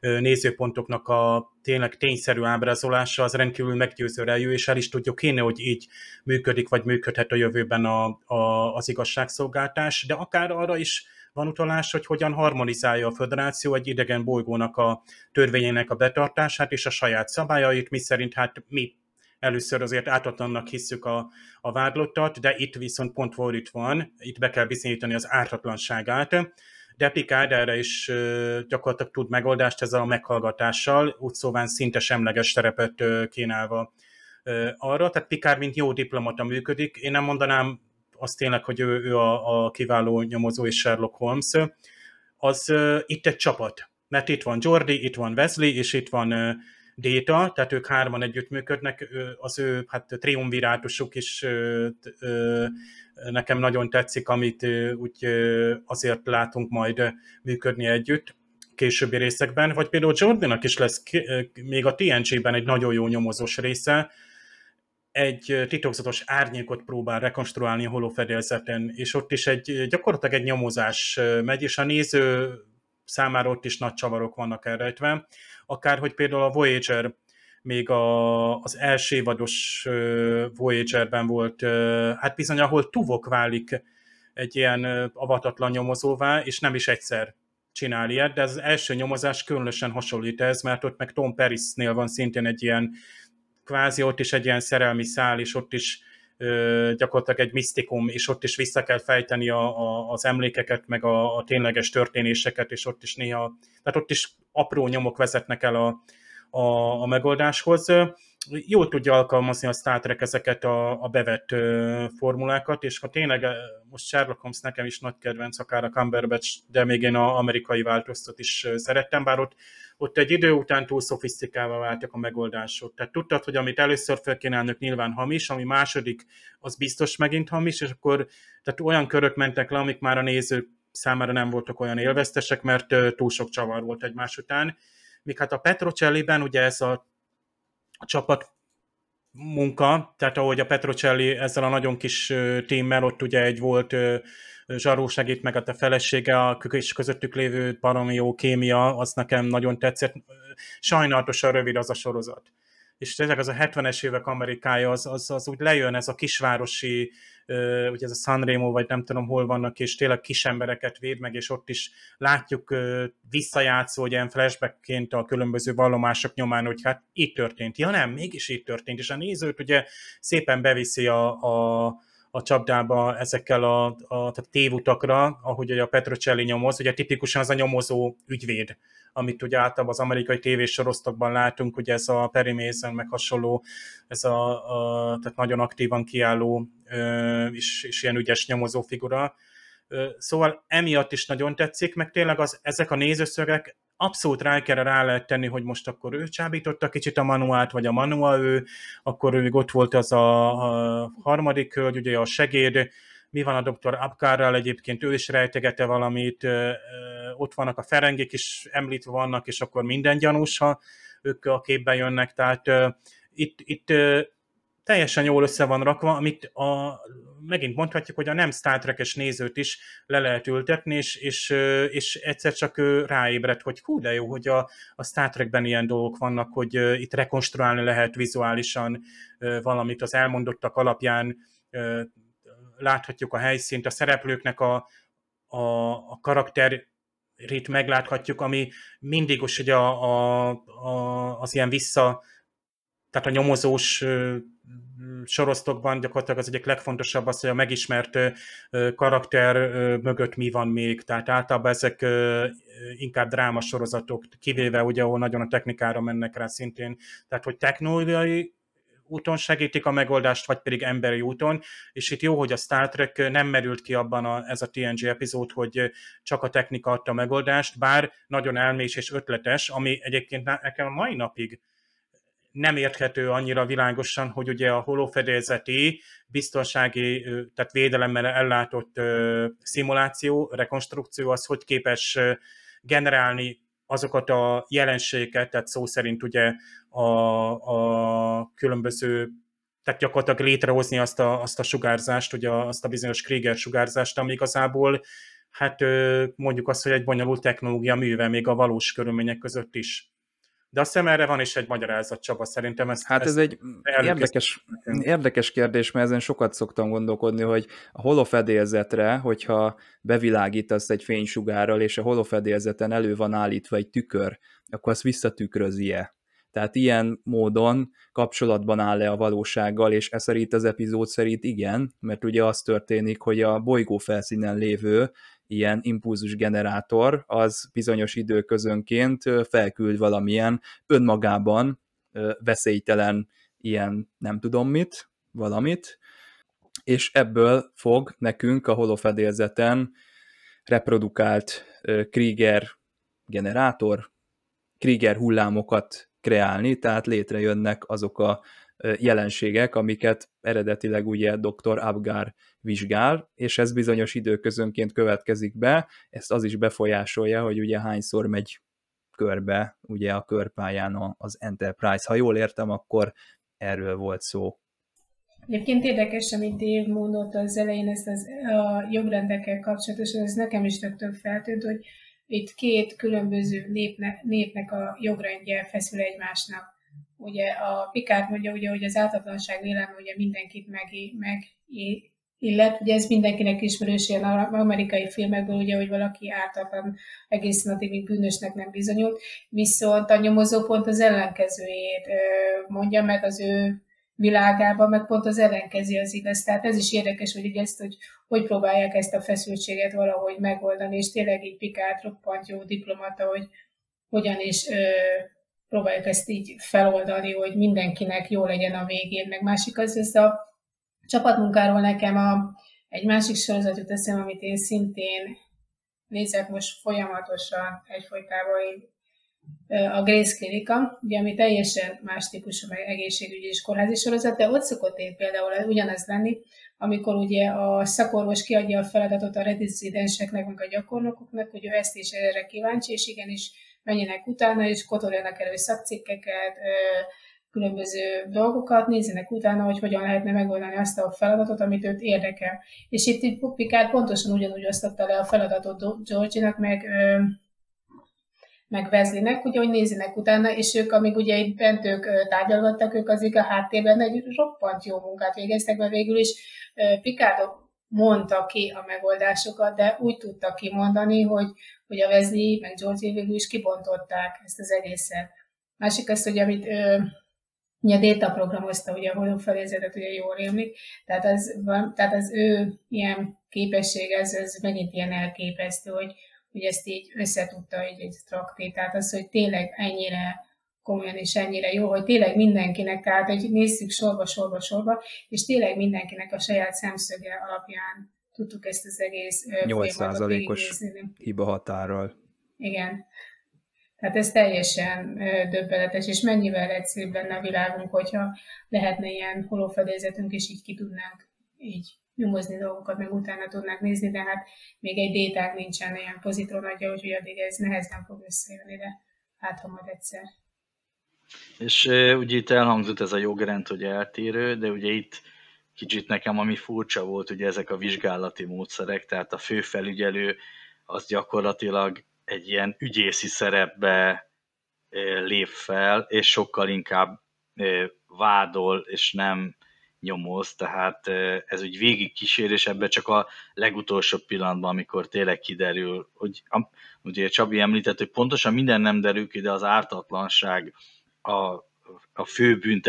nézőpontoknak a tényleg tényszerű ábrázolása az rendkívül meggyőző rejű, és el is tudjuk hinni, hogy így működik, vagy működhet a jövőben a, a, az igazságszolgáltás, de akár arra is van utalás, hogy hogyan harmonizálja a föderáció egy idegen bolygónak a törvényének a betartását és a saját szabályait, mi szerint hát mi először azért ártatlannak hisszük a, a vádlottat, de itt viszont pont itt van, itt be kell bizonyítani az ártatlanságát, de Picard erre is gyakorlatilag tud megoldást ezzel a meghallgatással, úgy szóván szinte semleges terepet kínálva arra, tehát Picard mint jó diplomata működik. Én nem mondanám azt tényleg, hogy ő, ő a, a kiváló nyomozó és Sherlock Holmes, az itt egy csapat, mert itt van Jordi, itt van Wesley, és itt van Data, tehát ők hárman együttműködnek, az ő hát triumvirátusuk is nekem nagyon tetszik, amit úgy azért látunk majd működni együtt későbbi részekben, vagy például Jordanak is lesz még a TNG-ben egy nagyon jó nyomozós része, egy titokzatos árnyékot próbál rekonstruálni a holofedélzeten, és ott is egy gyakorlatilag egy nyomozás megy, és a néző számára ott is nagy csavarok vannak elrejtve akár hogy például a Voyager még a, az első évados Voyager-ben volt, hát bizony, ahol Tuvok válik egy ilyen avatatlan nyomozóvá, és nem is egyszer csinál ilyet, de az első nyomozás különösen hasonlít ez, mert ott meg Tom Parisnél van szintén egy ilyen, kvázi ott is egy ilyen szerelmi szál, és ott is gyakorlatilag egy misztikum, és ott is vissza kell fejteni a, a, az emlékeket, meg a, a tényleges történéseket, és ott is néha, tehát ott is apró nyomok vezetnek el a, a, a megoldáshoz. Jól tudja alkalmazni a Star Trek ezeket a, a bevett formulákat, és ha tényleg most Sherlock Holmes nekem is nagy kedvenc, akár a Cumberbatch, de még én az amerikai változtat is szerettem, bár ott, ott egy idő után túl szofisztikálva váltak a megoldások. Tehát tudtad, hogy amit először felkínálnak nyilván hamis, ami második, az biztos megint hamis, és akkor tehát olyan körök mentek le, amik már a nézők számára nem voltak olyan élveztesek, mert túl sok csavar volt egymás után míg hát a Petrocelli-ben ugye ez a, a csapat munka, tehát ahogy a Petrocelli ezzel a nagyon kis témmel, ott ugye egy volt zsaró segít meg a felesége, a és közöttük lévő baromi jó kémia, az nekem nagyon tetszett. Sajnálatosan rövid az a sorozat. És tényleg az a 70-es évek Amerikája, az, az, az úgy lejön ez a kisvárosi ugye ez a Sanremo, vagy nem tudom hol vannak, és tényleg kis embereket véd meg, és ott is látjuk visszajátszó, hogy ilyen flashbackként a különböző vallomások nyomán, hogy hát így történt. Ja nem, mégis így történt, és a nézőt ugye szépen beviszi a, a a csapdába ezekkel a, a tehát tévutakra, ahogy a Petrocelli nyomoz, ugye tipikusan az a nyomozó ügyvéd, amit ugye általában az amerikai tévésoroztokban látunk, ugye ez a Perry Mason, meg hasonló, ez a, a tehát nagyon aktívan kiálló és, és ilyen ügyes nyomozó figura. Szóval emiatt is nagyon tetszik, meg tényleg az, ezek a nézőszögek abszolút kell rá lehet tenni, hogy most akkor ő csábította kicsit a manuált, vagy a manua ő, akkor még ott volt az a, a harmadik hölgy, ugye a segéd, mi van a doktor Abkárral, egyébként? Ő is rejtegete valamit, ott vannak a ferengék is említve vannak, és akkor minden gyanús, ha ők a képben jönnek, tehát itt, itt teljesen jól össze van rakva, amit a, megint mondhatjuk, hogy a nem Star Trek-es nézőt is le lehet ültetni, és, és, és egyszer csak ráébred, hogy hú, de jó, hogy a, a Star Trekben ilyen dolgok vannak, hogy itt rekonstruálni lehet vizuálisan valamit az elmondottak alapján, láthatjuk a helyszínt, a szereplőknek a, a, a karakterét megláthatjuk, ami mindig is ugye a, a, a, az ilyen vissza, tehát a nyomozós sorosztokban gyakorlatilag az egyik legfontosabb az, hogy a megismert karakter mögött mi van még. Tehát általában ezek inkább drámasorozatok, kivéve ugye, ahol nagyon a technikára mennek rá szintén. Tehát, hogy technológiai úton segítik a megoldást, vagy pedig emberi úton, és itt jó, hogy a Star Trek nem merült ki abban a, ez a TNG epizód, hogy csak a technika adta a megoldást, bár nagyon elmés és ötletes, ami egyébként nekem a mai napig nem érthető annyira világosan, hogy ugye a holofedélzeti biztonsági, tehát védelemmel ellátott szimuláció, rekonstrukció az hogy képes generálni azokat a jelenségeket, tehát szó szerint ugye a, a különböző tehát gyakorlatilag létrehozni azt a, azt a sugárzást, ugye azt a bizonyos Krieger sugárzást, ami igazából hát mondjuk azt, hogy egy bonyolult technológia műve még a valós körülmények között is. De azt hiszem erre van is egy magyarázat, Csaba, szerintem ezt Hát ez ezt egy érdekes, érdekes kérdés, mert ezen sokat szoktam gondolkodni, hogy a holofedélzetre, hogyha bevilágítasz egy fénysugárral, és a holofedélzeten elő van állítva egy tükör, akkor azt visszatükrözi-e? Tehát ilyen módon kapcsolatban áll-e a valósággal, és ez szerint az epizód szerint igen, mert ugye az történik, hogy a bolygó felszínen lévő ilyen impulzusgenerátor, az bizonyos időközönként felküld valamilyen önmagában veszélytelen ilyen nem tudom mit, valamit, és ebből fog nekünk a holofedélzeten reprodukált Krieger generátor, Krieger hullámokat kreálni, tehát létrejönnek azok a jelenségek, amiket eredetileg ugye dr. Abgar vizsgál, és ez bizonyos időközönként következik be, ezt az is befolyásolja, hogy ugye hányszor megy körbe ugye a körpályán az Enterprise. Ha jól értem, akkor erről volt szó. Egyébként érdekes, amit Dave mondott az elején, ezt az, a jogrendekkel kapcsolatosan, ez nekem is több feltűnt, hogy itt két különböző népnek, népnek a jogrendje feszül egymásnak ugye a Pikát mondja, ugye, hogy az ártatlanság vélelme ugye mindenkit meg, meg illet, ugye ez mindenkinek ismerős ilyen amerikai filmekből, ugye, hogy valaki ártatlan egész nativig bűnösnek nem bizonyult, viszont a nyomozó pont az ellenkezőjét mondja meg az ő világában, meg pont az ellenkezi az igaz. Tehát ez is érdekes, hogy ezt, hogy hogy próbálják ezt a feszültséget valahogy megoldani, és tényleg így Pikát roppant jó diplomata, hogy hogyan is ö, próbáljuk ezt így feloldani, hogy mindenkinek jó legyen a végén, meg másik az, ez a csapatmunkáról nekem a, egy másik sorozat jut eszem, amit én szintén nézek most folyamatosan egyfolytában, a Grace Clinica, ugye, ami teljesen más típusú meg egészségügyi és kórházi sorozat, de ott szokott én például ugyanez lenni, amikor ugye a szakorvos kiadja a feladatot a rezidenseknek, meg a gyakornokoknak, hogy ő ezt is erre kíváncsi, és igenis menjenek utána, és kotorjanak elő szakcikkeket, különböző dolgokat, nézzenek utána, hogy hogyan lehetne megoldani azt a feladatot, amit őt érdekel. És itt, itt Picard pontosan ugyanúgy osztotta le a feladatot Georginak, meg meg Wesleynek, ugye, hogy nézzenek utána, és ők, amíg ugye itt bent ők tárgyalgattak, ők azért a háttérben egy roppant jó munkát végeztek, mert végül is Picard mondta ki a megoldásokat, de úgy tudta kimondani, hogy, hogy a Wesley meg Georgie végül is kibontották ezt az egészet. Másik az, hogy amit ö, a Déta programozta, ugye a holófelézetet, ugye jól rémlik, tehát az, tehát az ő ilyen képesség, ez, ez megint ilyen elképesztő, hogy, hogy ezt így összetudta egy, egy trakté, tehát az, hogy tényleg ennyire komolyan és ennyire jó, hogy tényleg mindenkinek, tehát hogy nézzük sorba, sorba, sorba, és tényleg mindenkinek a saját szemszöge alapján tudtuk ezt az egész 8%-os hiba határral. Igen. Tehát ez teljesen döbbenetes, és mennyivel egyszerűbb lenne a világunk, hogyha lehetne ilyen holófedélzetünk, és így ki tudnánk így nyomozni dolgokat, meg utána tudnák nézni, de hát még egy déták nincsen ilyen pozitron adja, úgyhogy addig ez nehezen fog összejönni, de hát ha majd egyszer. És ugye itt elhangzott ez a jogrend, hogy eltérő, de ugye itt kicsit nekem ami furcsa volt, ugye ezek a vizsgálati módszerek, tehát a főfelügyelő az gyakorlatilag egy ilyen ügyészi szerepbe lép fel, és sokkal inkább vádol, és nem nyomoz, tehát ez úgy végig kísér, és ebbe csak a legutolsó pillanatban, amikor tényleg kiderül, hogy ugye Csabi említett, hogy pontosan minden nem derül ki, de az ártatlanság a, a fő bűn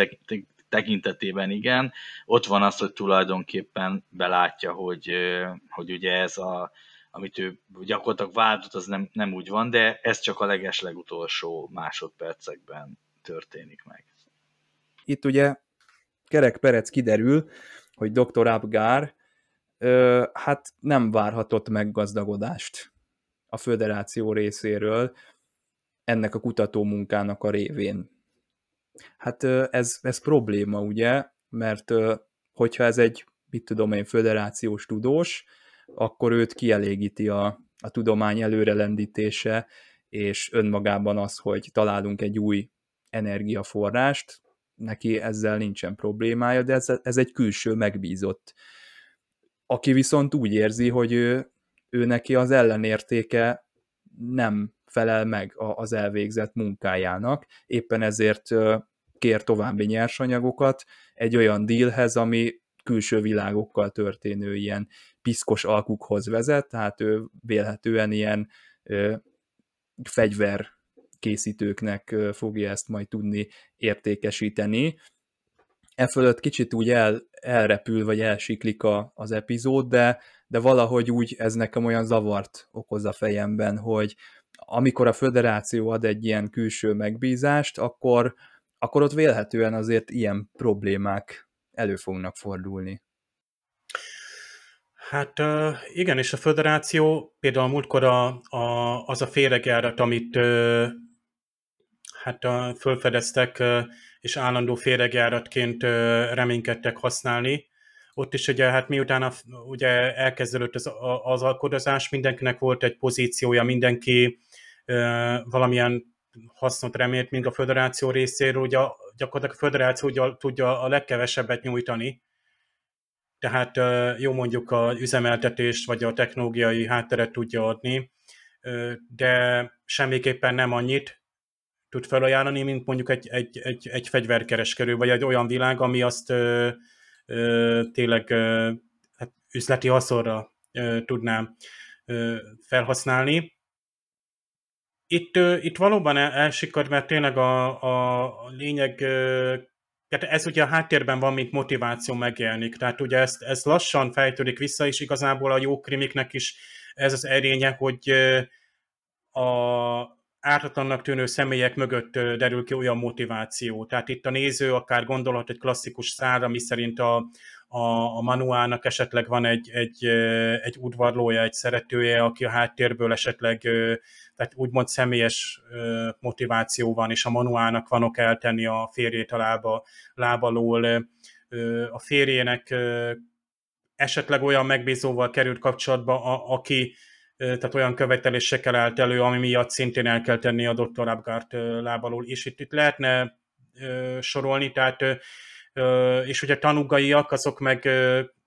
tekintetében igen, ott van az, hogy tulajdonképpen belátja, hogy, hogy ugye ez a, amit ő gyakorlatilag vádott, az nem, nem úgy van, de ez csak a leges legutolsó másodpercekben történik meg. Itt ugye Kerek Perec kiderül, hogy dr. Abgár ö, hát nem várhatott meg gazdagodást a föderáció részéről ennek a kutató munkának a révén. Hát ez, ez probléma, ugye, mert hogyha ez egy, mit tudom én, föderációs tudós, akkor őt kielégíti a, a tudomány előrelendítése, és önmagában az, hogy találunk egy új energiaforrást, neki ezzel nincsen problémája, de ez, ez egy külső megbízott, aki viszont úgy érzi, hogy ő, ő neki az ellenértéke nem felel meg az elvégzett munkájának, éppen ezért kér további nyersanyagokat egy olyan dealhez, ami külső világokkal történő ilyen piszkos alkukhoz vezet, tehát ő vélhetően ilyen ö, fegyver készítőknek fogja ezt majd tudni értékesíteni. E fölött kicsit úgy el, elrepül, vagy elsiklik a, az epizód, de, de valahogy úgy ez nekem olyan zavart okoz a fejemben, hogy amikor a föderáció ad egy ilyen külső megbízást, akkor, akkor ott vélhetően azért ilyen problémák elő fognak fordulni. Hát igen, és a föderáció például múltkor a, a, az a féregjárat, amit hát fölfedeztek, és állandó féregjáratként reménykedtek használni, ott is ugye, hát miután a, ugye elkezdődött az, az alkodozás, mindenkinek volt egy pozíciója, mindenki valamilyen hasznot remélt, mint a föderáció részéről, ugye gyakorlatilag a föderáció tudja a legkevesebbet nyújtani, tehát jó mondjuk a üzemeltetést vagy a technológiai hátteret tudja adni, de semmiképpen nem annyit, tud felajánlani, mint mondjuk egy, egy, egy, egy fegyverkereskedő, vagy egy olyan világ, ami azt ö, ö, tényleg ö, hát üzleti haszonra ö, tudná ö, felhasználni. Itt, itt valóban elsikad, mert tényleg a, a, lényeg, tehát ez ugye a háttérben van, mint motiváció megjelenik, tehát ugye ezt, ez lassan fejtődik vissza, és igazából a jó krimiknek is ez az erénye, hogy a, ártatlannak tűnő személyek mögött derül ki olyan motiváció. Tehát itt a néző akár gondolhat egy klasszikus szára, mi szerint a, a, a manuának esetleg van egy, egy, egy udvarlója, egy szeretője, aki a háttérből esetleg tehát úgymond személyes motiváció van, és a manuának van ok eltenni a férjét a lába, lábalól. A férjének esetleg olyan megbízóval került kapcsolatba, a, aki tehát olyan követelésekkel állt elő, ami miatt szintén el kell tenni a Dr. Abgart lábalól, és itt, itt lehetne sorolni, tehát és ugye tanúgaiak, azok meg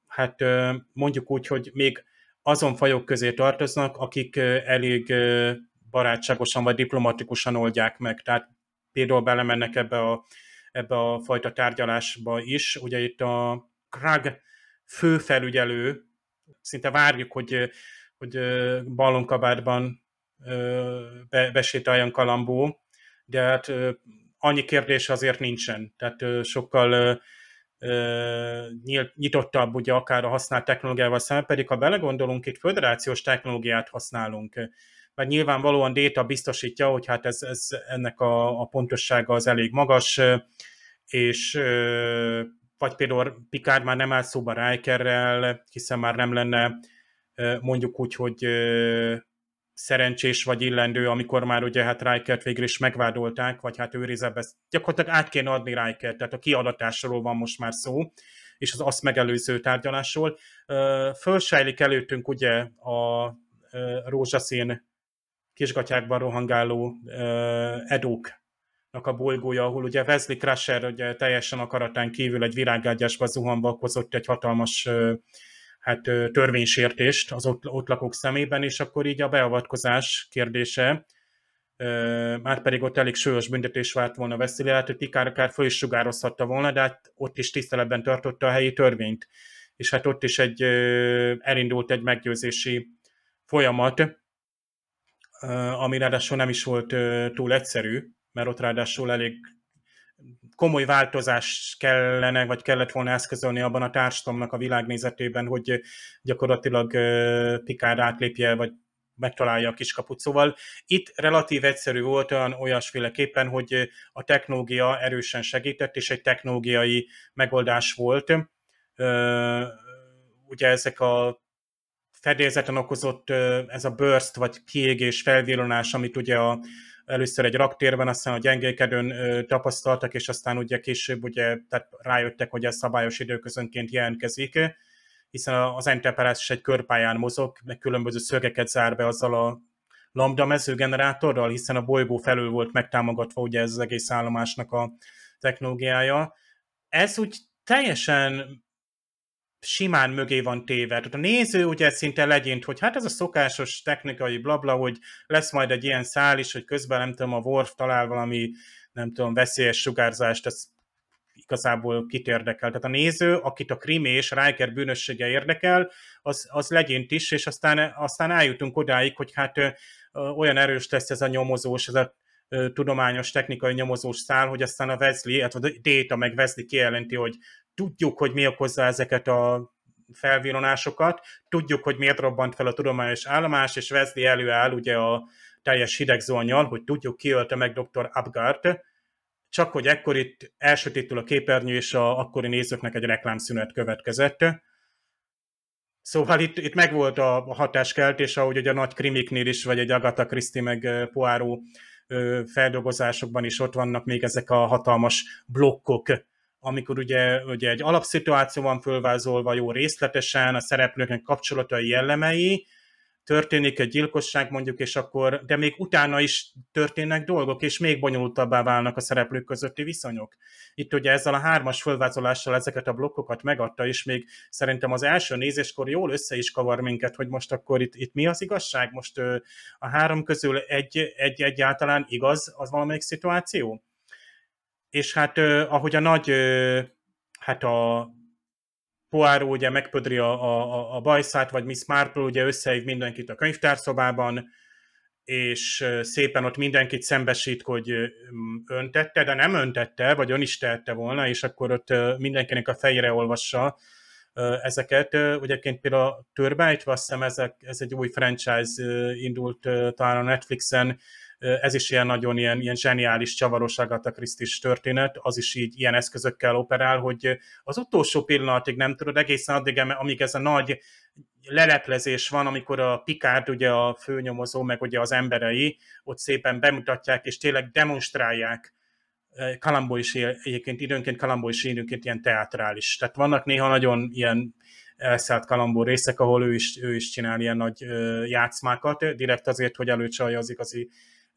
hát mondjuk úgy, hogy még azon fajok közé tartoznak, akik elég barátságosan vagy diplomatikusan oldják meg. Tehát például belemennek ebbe a, ebbe a fajta tárgyalásba is. Ugye itt a Krag főfelügyelő, szinte várjuk, hogy hogy ballonkabátban be, besétáljon Kalambó, de hát annyi kérdés azért nincsen. Tehát sokkal nyitottabb ugye akár a használt technológiával szemben, pedig ha belegondolunk, itt föderációs technológiát használunk, mert nyilvánvalóan Déta biztosítja, hogy hát ez, ez ennek a, a pontossága az elég magas, és vagy például Picard már nem áll szóba Rikerrel, hiszen már nem lenne mondjuk úgy, hogy szerencsés vagy illendő, amikor már ugye hát Rikert végül is megvádolták, vagy hát őrizebe, gyakorlatilag át kéne adni Rikert, tehát a kiadatásról van most már szó, és az azt megelőző tárgyalásról. Fölsejlik előttünk ugye a rózsaszín kisgatyákban rohangáló edók a bolygója, ahol ugye Wesley Crusher ugye teljesen akaratán kívül egy virágágyásba zuhanva okozott egy hatalmas hát törvénysértést az ott, ott lakók szemében, és akkor így a beavatkozás kérdése, már pedig ott elég súlyos büntetés várt volna veszélye, hát hogy Pikár akár föl is sugározhatta volna, de hát ott is tiszteletben tartotta a helyi törvényt. És hát ott is egy, elindult egy meggyőzési folyamat, ami ráadásul nem is volt túl egyszerű, mert ott ráadásul elég komoly változás kellene, vagy kellett volna eszközölni abban a társadalomnak a világnézetében, hogy gyakorlatilag Pikár átlépje, vagy megtalálja a kiskaput. Szóval itt relatív egyszerű volt olyan olyasféleképpen, hogy a technológia erősen segített, és egy technológiai megoldás volt. Ugye ezek a fedélzeten okozott ez a burst, vagy kiégés, felvillanás, amit ugye a először egy raktérben, aztán a gyengékedőn tapasztaltak, és aztán ugye később ugye, tehát rájöttek, hogy ez szabályos időközönként jelentkezik, hiszen az Enterprise is egy körpályán mozog, meg különböző szögeket zár be azzal a lambda mezőgenerátorral, hiszen a bolygó felül volt megtámogatva ugye ez az egész állomásnak a technológiája. Ez úgy teljesen simán mögé van téve. Tehát a néző ugye szinte legyint, hogy hát ez a szokásos technikai blabla, hogy lesz majd egy ilyen szál is, hogy közben nem tudom, a Worf talál valami, nem tudom, veszélyes sugárzást, ez igazából kit érdekel. Tehát a néző, akit a Krimi és Riker bűnössége érdekel, az, az legyint is, és aztán, aztán eljutunk odáig, hogy hát ö, olyan erős lesz ez a nyomozós, ez a tudományos, technikai nyomozós szál, hogy aztán a Wesley, illetve a Data meg Wesley kijelenti, hogy tudjuk, hogy mi okozza ezeket a felvillanásokat, tudjuk, hogy miért robbant fel a tudományos állomás, és Wesley előáll ugye a teljes hidegzónyal, hogy tudjuk, ki ölte meg dr. Abgart, csak hogy ekkor itt elsötétül a képernyő, és a akkori nézőknek egy reklámszünet következett. Szóval itt, itt megvolt a, a hatáskeltés, ahogy ugye a nagy krimiknél is, vagy egy Agatha Christie meg Poirot feldolgozásokban is ott vannak még ezek a hatalmas blokkok, amikor ugye, ugye egy alapszituáció van fölvázolva jó részletesen, a szereplőknek kapcsolatai jellemei, történik egy gyilkosság mondjuk, és akkor, de még utána is történnek dolgok, és még bonyolultabbá válnak a szereplők közötti viszonyok. Itt ugye ezzel a hármas fölvázolással ezeket a blokkokat megadta, és még szerintem az első nézéskor jól össze is kavar minket, hogy most akkor itt, itt mi az igazság? Most a három közül egy, egy egyáltalán igaz az valamelyik szituáció? És hát ahogy a nagy, hát a Poirot ugye megpödri a, a, a bajszát, vagy Miss Marple ugye összehív mindenkit a könyvtárszobában, és szépen ott mindenkit szembesít, hogy öntette, de nem öntette, vagy ön is tehette volna, és akkor ott mindenkinek a fejére olvassa ezeket. Ugyeként például a Turbite, azt hiszem ezek, ez egy új franchise indult talán a Netflixen, ez is ilyen nagyon ilyen, ilyen zseniális, csavaros Agatha Christie történet, az is így ilyen eszközökkel operál, hogy az utolsó pillanatig nem tudod, egészen addig, amíg ez a nagy leleplezés van, amikor a Picard, ugye a főnyomozó, meg ugye az emberei ott szépen bemutatják, és tényleg demonstrálják Kalambó is egyébként időnként Kalambó is időnként ilyen teatrális. Tehát vannak néha nagyon ilyen elszállt Kalambó részek, ahol ő is, ő is csinál ilyen nagy játszmákat, direkt azért, hogy előcsalja az igazi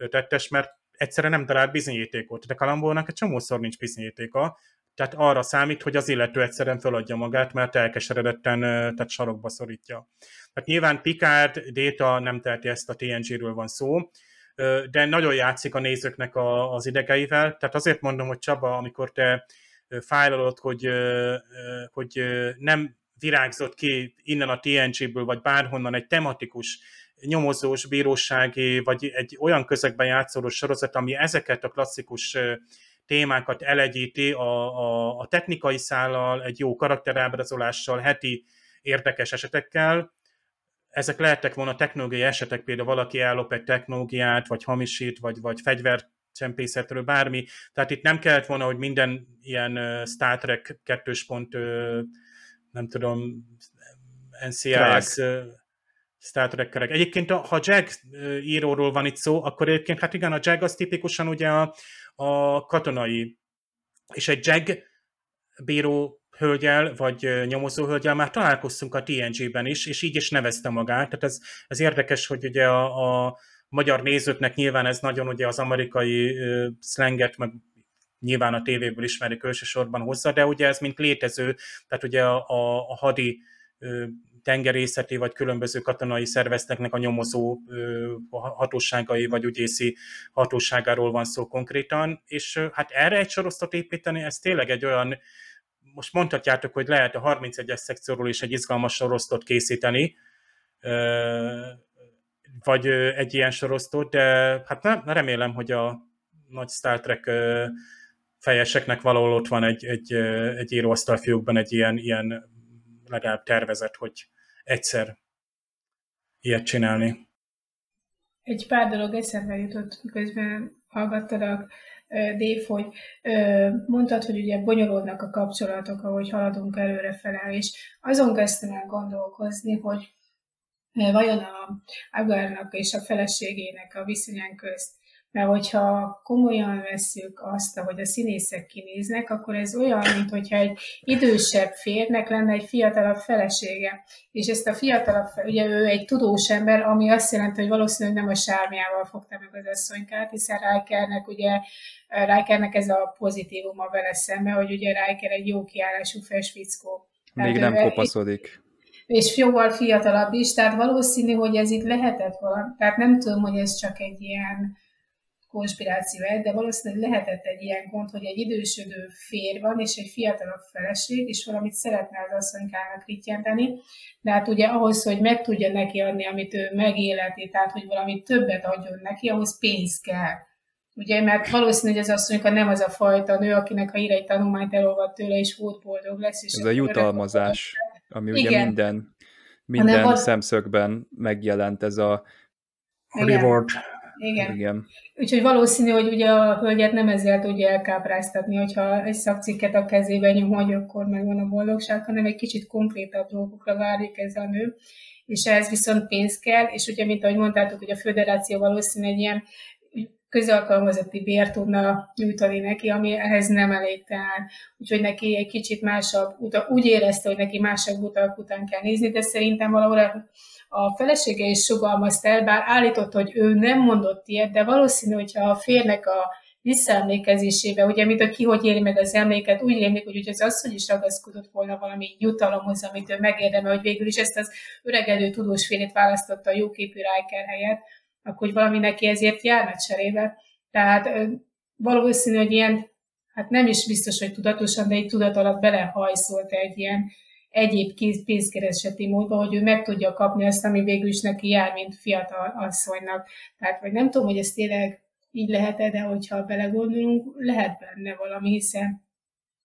tettes, mert egyszerűen nem talált bizonyítékot. De Kalambónak egy csomószor nincs bizonyítéka, tehát arra számít, hogy az illető egyszerűen feladja magát, mert elkeseredetten tehát sarokba szorítja. Tehát nyilván Picard, Data nem teheti ezt a TNG-ről van szó, de nagyon játszik a nézőknek a, az idegeivel, tehát azért mondom, hogy Csaba, amikor te fájlalod, hogy, hogy nem virágzott ki innen a TNG-ből, vagy bárhonnan egy tematikus nyomozós, bírósági, vagy egy olyan közegben játszóló sorozat, ami ezeket a klasszikus témákat elegyíti a, a, a technikai szállal, egy jó karakterábrazolással, heti érdekes esetekkel. Ezek lehettek volna technológiai esetek, például valaki ellop egy technológiát, vagy hamisít, vagy, vagy fegyver csempészetről, bármi. Tehát itt nem kellett volna, hogy minden ilyen Star Trek 2. pont, nem tudom, NCIS, Star trek -kerek. Egyébként, ha Jag íróról van itt szó, akkor egyébként, hát igen, a Jag az tipikusan ugye a, a katonai, és egy Jag bíró hölgyel, vagy nyomozó hölgyel már találkoztunk a TNG-ben is, és így is nevezte magát. Tehát ez, ez érdekes, hogy ugye a, a magyar nézőknek nyilván ez nagyon ugye az amerikai uh, slanget, meg nyilván a tévéből ismerik elsősorban hozzá, de ugye ez mint létező, tehát ugye a, a, a hadi uh, tengerészeti vagy különböző katonai szervezteknek a nyomozó hatóságai vagy ügyészi hatóságáról van szó konkrétan, és hát erre egy sorosztot építeni, ez tényleg egy olyan, most mondhatjátok, hogy lehet a 31-es szekcióról is egy izgalmas sorosztot készíteni, vagy egy ilyen sorosztot, de hát nem, remélem, hogy a nagy Star Trek fejeseknek valahol ott van egy, egy, egy íróasztalfiúkban egy ilyen, ilyen legalább tervezet, hogy egyszer ilyet csinálni. Egy pár dolog eszembe jutott, miközben hallgattalak, Dév, hogy mondtad, hogy ugye bonyolódnak a kapcsolatok, ahogy haladunk előrefele, és azon kezdtem el gondolkozni, hogy vajon a Agarnak és a feleségének a viszonyán közt mert hogyha komolyan vesszük azt, hogy a színészek kinéznek, akkor ez olyan, mint hogyha egy idősebb férnek lenne egy fiatalabb felesége. És ezt a fiatalabb, ugye ő egy tudós ember, ami azt jelenti, hogy valószínűleg nem a sármiával fogta meg az asszonykát, hiszen Rikernek ugye Rikernek ez a pozitívuma vele szembe, hogy ugye Riker egy jó kiállású festfickó. Még nem kopaszodik és jóval fiatalabb is, tehát valószínű, hogy ez itt lehetett valami. Tehát nem tudom, hogy ez csak egy ilyen konspiráció de valószínűleg lehetett egy ilyen gond, hogy egy idősödő férj van, és egy fiatalabb feleség, és valamit szeretne az asszonykának rittyenteni, de hát ugye ahhoz, hogy meg tudja neki adni, amit ő megéleti, tehát hogy valamit többet adjon neki, ahhoz pénz kell. Ugye, mert valószínű, hogy az asszonyka nem az a fajta nő, akinek a hírei tanulmányt elolvad tőle, és volt boldog lesz. És Ez a jutalmazás, ami ugye Igen. minden, minden van... szemszögben megjelent ez a reward. Igen. Igen. Úgyhogy valószínű, hogy ugye a hölgyet nem ezzel tudja elkápráztatni, hogyha egy szakcikket a kezébe nyom, hogy akkor megvan a boldogság, hanem egy kicsit konkrétabb dolgokra várik ez a nő, és ehhez viszont pénz kell, és ugye, mint ahogy mondtátok, hogy a föderáció valószínűleg egy ilyen közalkalmazotti bért tudna nyújtani neki, ami ehhez nem elég tehát. Úgyhogy neki egy kicsit másabb, úgy érezte, hogy neki másabb utak után kell nézni, de szerintem valahol a felesége is sugalmazta el, bár állított, hogy ő nem mondott ilyet, de valószínű, hogyha a férnek a visszaemlékezésébe, ugye, mint a ki hogy éli meg az emléket, úgy élik, hogy az asszony is ragaszkodott volna valami jutalomhoz, amit ő megérdemel, hogy végül is ezt az öregedő tudós férét választotta a jóképű Riker helyett, akkor hogy valami neki ezért járna cserébe. Tehát valószínű, hogy ilyen, hát nem is biztos, hogy tudatosan, de egy tudat alatt belehajszolt egy ilyen egyéb pénzkereseti módba, hogy ő meg tudja kapni azt, ami végül is neki jár, mint fiatal asszonynak. Tehát, vagy nem tudom, hogy ez tényleg így lehet-e, de hogyha belegondolunk, lehet benne valami, hiszen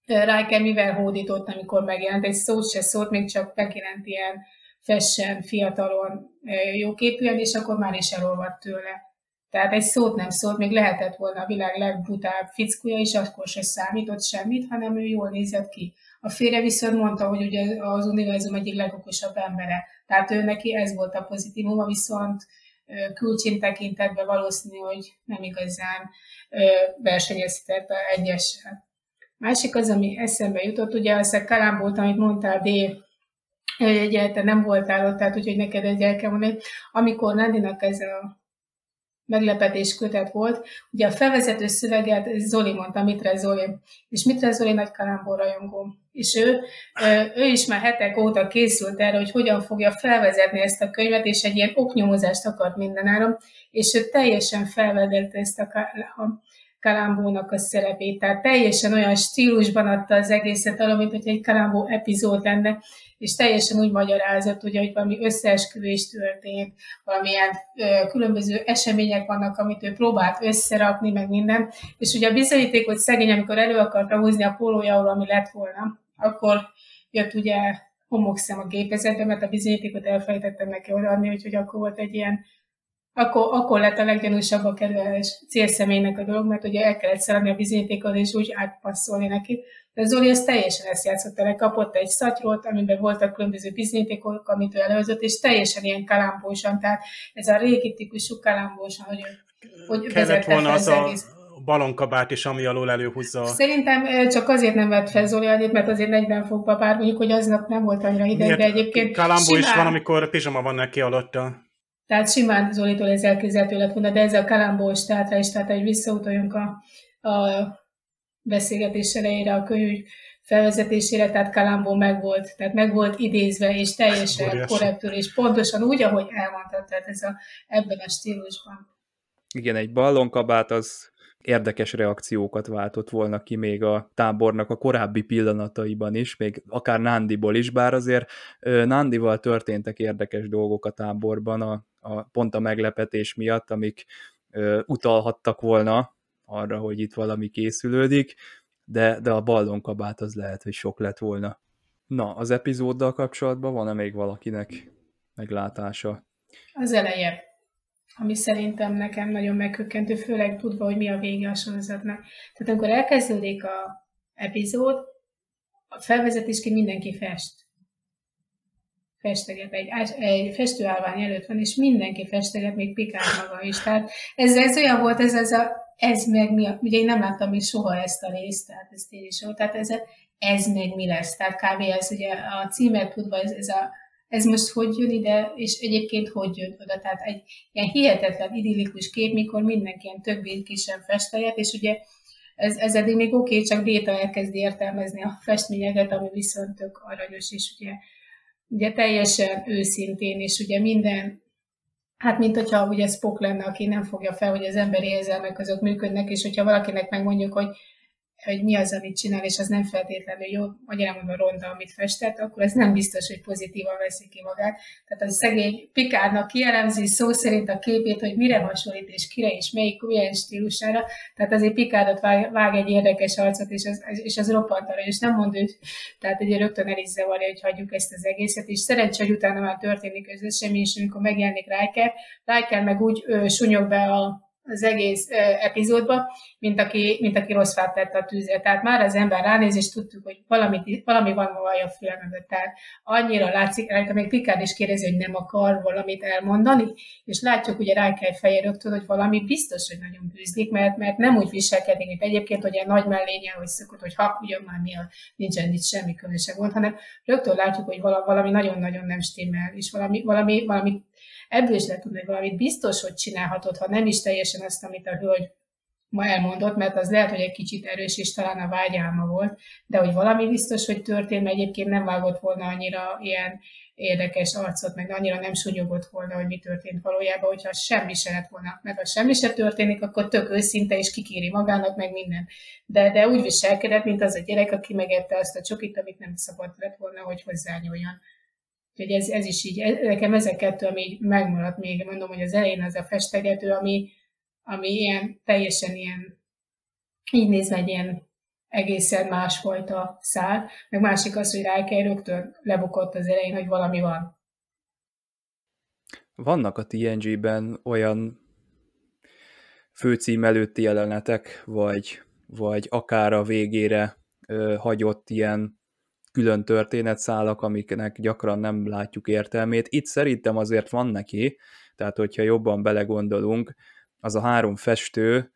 Riker mivel hódított, amikor megjelent, egy szót se szólt, még csak megjelent ilyen fessen, fiatalon, jóképűen, és akkor már is elolvadt tőle. Tehát egy szót nem szólt, még lehetett volna a világ legbutább fickója, és akkor se számított semmit, hanem ő jól nézett ki. A férje viszont mondta, hogy ugye az univerzum egyik legokosabb embere. Tehát ő neki ez volt a pozitívuma, viszont külcsén tekintetben valószínű, hogy nem igazán versenyeztetett egyessel. Másik az, ami eszembe jutott, ugye az a kalámbolt, amit mondtál, D, egyáltalán nem voltál ott, tehát úgyhogy neked egy el kell mondani, amikor Nandinak ez a meglepetés kötet volt. Ugye a felvezető szöveget Zoli mondta, Mitre Zoli, és Mitre Zoli nagy kalámbor rajongó. És ő, ő is már hetek óta készült erre, hogy hogyan fogja felvezetni ezt a könyvet, és egy ilyen oknyomozást akart mindenáron, és ő teljesen felvedette ezt a, a Kalambónak a szerepét. Tehát teljesen olyan stílusban adta az egészet, alól, mint hogy egy Kalambó epizód lenne, és teljesen úgy magyarázott, ugye, hogy valami összeesküvés történt, valamilyen ö, különböző események vannak, amit ő próbált összerakni, meg minden. És ugye a bizonyítékot szegény, amikor elő akarta húzni a pólójáról, ami lett volna, akkor jött ugye homokszem a gépezetbe, mert a bizonyítékot elfelejtettem neki odaadni, úgyhogy akkor volt egy ilyen akkor, akkor lett a leggyanúsabb a kedves célszemélynek a dolog, mert ugye el kellett szaladni a bizonyítékot, és úgy átpasszolni neki. De Zoli az teljesen ezt játszott el, kapott egy szatyrót, amiben voltak különböző bizonyítékok, amit ő előhozott, és teljesen ilyen kalambósan, tehát ez a régi típusú kalambósan, hogy, hogy Kellett volna az a balonkabát is, ami alól előhúzza. Szerintem csak azért nem vett fel Zoli annyit, mert azért 40 fokba bár mondjuk, hogy aznap nem volt annyira hideg, de egyébként Kalambó simán... is van, amikor pizsama van neki alatta. Tehát simán Zolitól ez elképzelhető lett volna, de ez a kalambós teátra is, tehát hogy visszautaljunk a, a beszélgetés elejére, a könyv felvezetésére, tehát Kalambó megvolt, tehát meg volt idézve, és teljesen korrektül, és pontosan úgy, ahogy elmondtad, tehát ez a, ebben a stílusban. Igen, egy ballonkabát az érdekes reakciókat váltott volna ki még a tábornak a korábbi pillanataiban is, még akár Nándiból is, bár azért Nándival történtek érdekes dolgok a táborban, a, a, pont a meglepetés miatt, amik ö, utalhattak volna arra, hogy itt valami készülődik, de, de a ballonkabát az lehet, hogy sok lett volna. Na, az epizóddal kapcsolatban van-e még valakinek meglátása? Az eleje ami szerintem nekem nagyon megkökkentő, főleg tudva, hogy mi a vége a sorozatnak. Tehát amikor elkezdődik a epizód, a felvezetésként mindenki fest. Festeget. Egy, egy festőállvány előtt van, és mindenki festeget, még Pikár maga is. Tehát ez, ez olyan volt, ez, ez, a, ez meg mi, a, ugye én nem láttam még soha ezt a részt, tehát ez tényleg soha, tehát ez, ez meg mi lesz. Tehát kb. ez ugye a címet tudva, ez, ez a ez most hogy jön ide, és egyébként hogy jön oda. Tehát egy ilyen hihetetlen idillikus kép, mikor mindenki ilyen több kisen festejet, és ugye ez, ez eddig még oké, okay, csak Déta elkezdi értelmezni a festményeket, ami viszont tök aranyos, és ugye, ugye teljesen őszintén, és ugye minden, hát mint hogyha ugye Spock lenne, aki nem fogja fel, hogy az emberi érzelmek azok működnek, és hogyha valakinek megmondjuk, hogy hogy mi az, amit csinál, és az nem feltétlenül jó, magyarán mondva ronda, amit festett, akkor ez nem biztos, hogy pozitívan veszi ki magát. Tehát a szegény Pikárnak kielemzi szó szerint a képét, hogy mire hasonlít, és kire, és melyik, milyen stílusára. Tehát azért Pikádot vág, vág egy érdekes arcot, és az, és az roppant arra, és nem mond ő, tehát ugye rögtön el is zavarja, hogy hagyjuk ezt az egészet, és szerencsé, hogy utána már történik az esemény, és amikor megjelenik Riker, Riker meg úgy ő, sunyog be a az egész epizódban, mint aki, mint aki rossz fát tett a tűzre. Tehát már az ember ránéz, és tudtuk, hogy valami, valami van vaj a fülem Tehát annyira látszik, rajta még Pikár is kérdezi, hogy nem akar valamit elmondani, és látjuk ugye Rájkály feje rögtön, hogy valami biztos, hogy nagyon bűzlik, mert, mert nem úgy viselkedik, mint egyébként, hogy ilyen nagy mellénye, hogy szokott, hogy ha, ugyan már mi a, nincsen itt semmi különösebb volt, hanem rögtön látjuk, hogy valami nagyon-nagyon nem stimmel, és valami, valami, valami ebből is lehet tudni, hogy valamit biztos, hogy csinálhatod, ha nem is teljesen azt, amit a hölgy ma elmondott, mert az lehet, hogy egy kicsit erős, és talán a vágyálma volt, de hogy valami biztos, hogy történt, mert egyébként nem vágott volna annyira ilyen érdekes arcot, meg annyira nem sunyogott volna, hogy mi történt valójában, hogyha semmi se lett volna. Mert ha semmi se történik, akkor tök őszinte, és kikéri magának, meg minden. De, de úgy viselkedett, mint az a gyerek, aki megette azt a csokit, amit nem szabad lett volna, hogy hozzányúljon. Úgyhogy ez, ez is így, nekem ezek kettő, ami megmaradt még, mondom, hogy az elején az a festegető, ami, ami ilyen, teljesen ilyen, így nézve egy ilyen egészen másfajta szál, meg másik az, hogy Rijker rögtön lebukott az elején, hogy valami van. Vannak a TNG-ben olyan főcím előtti jelenetek, vagy, vagy akár a végére ö, hagyott ilyen külön történetszálak, amiknek gyakran nem látjuk értelmét. Itt szerintem azért van neki, tehát hogyha jobban belegondolunk, az a három festő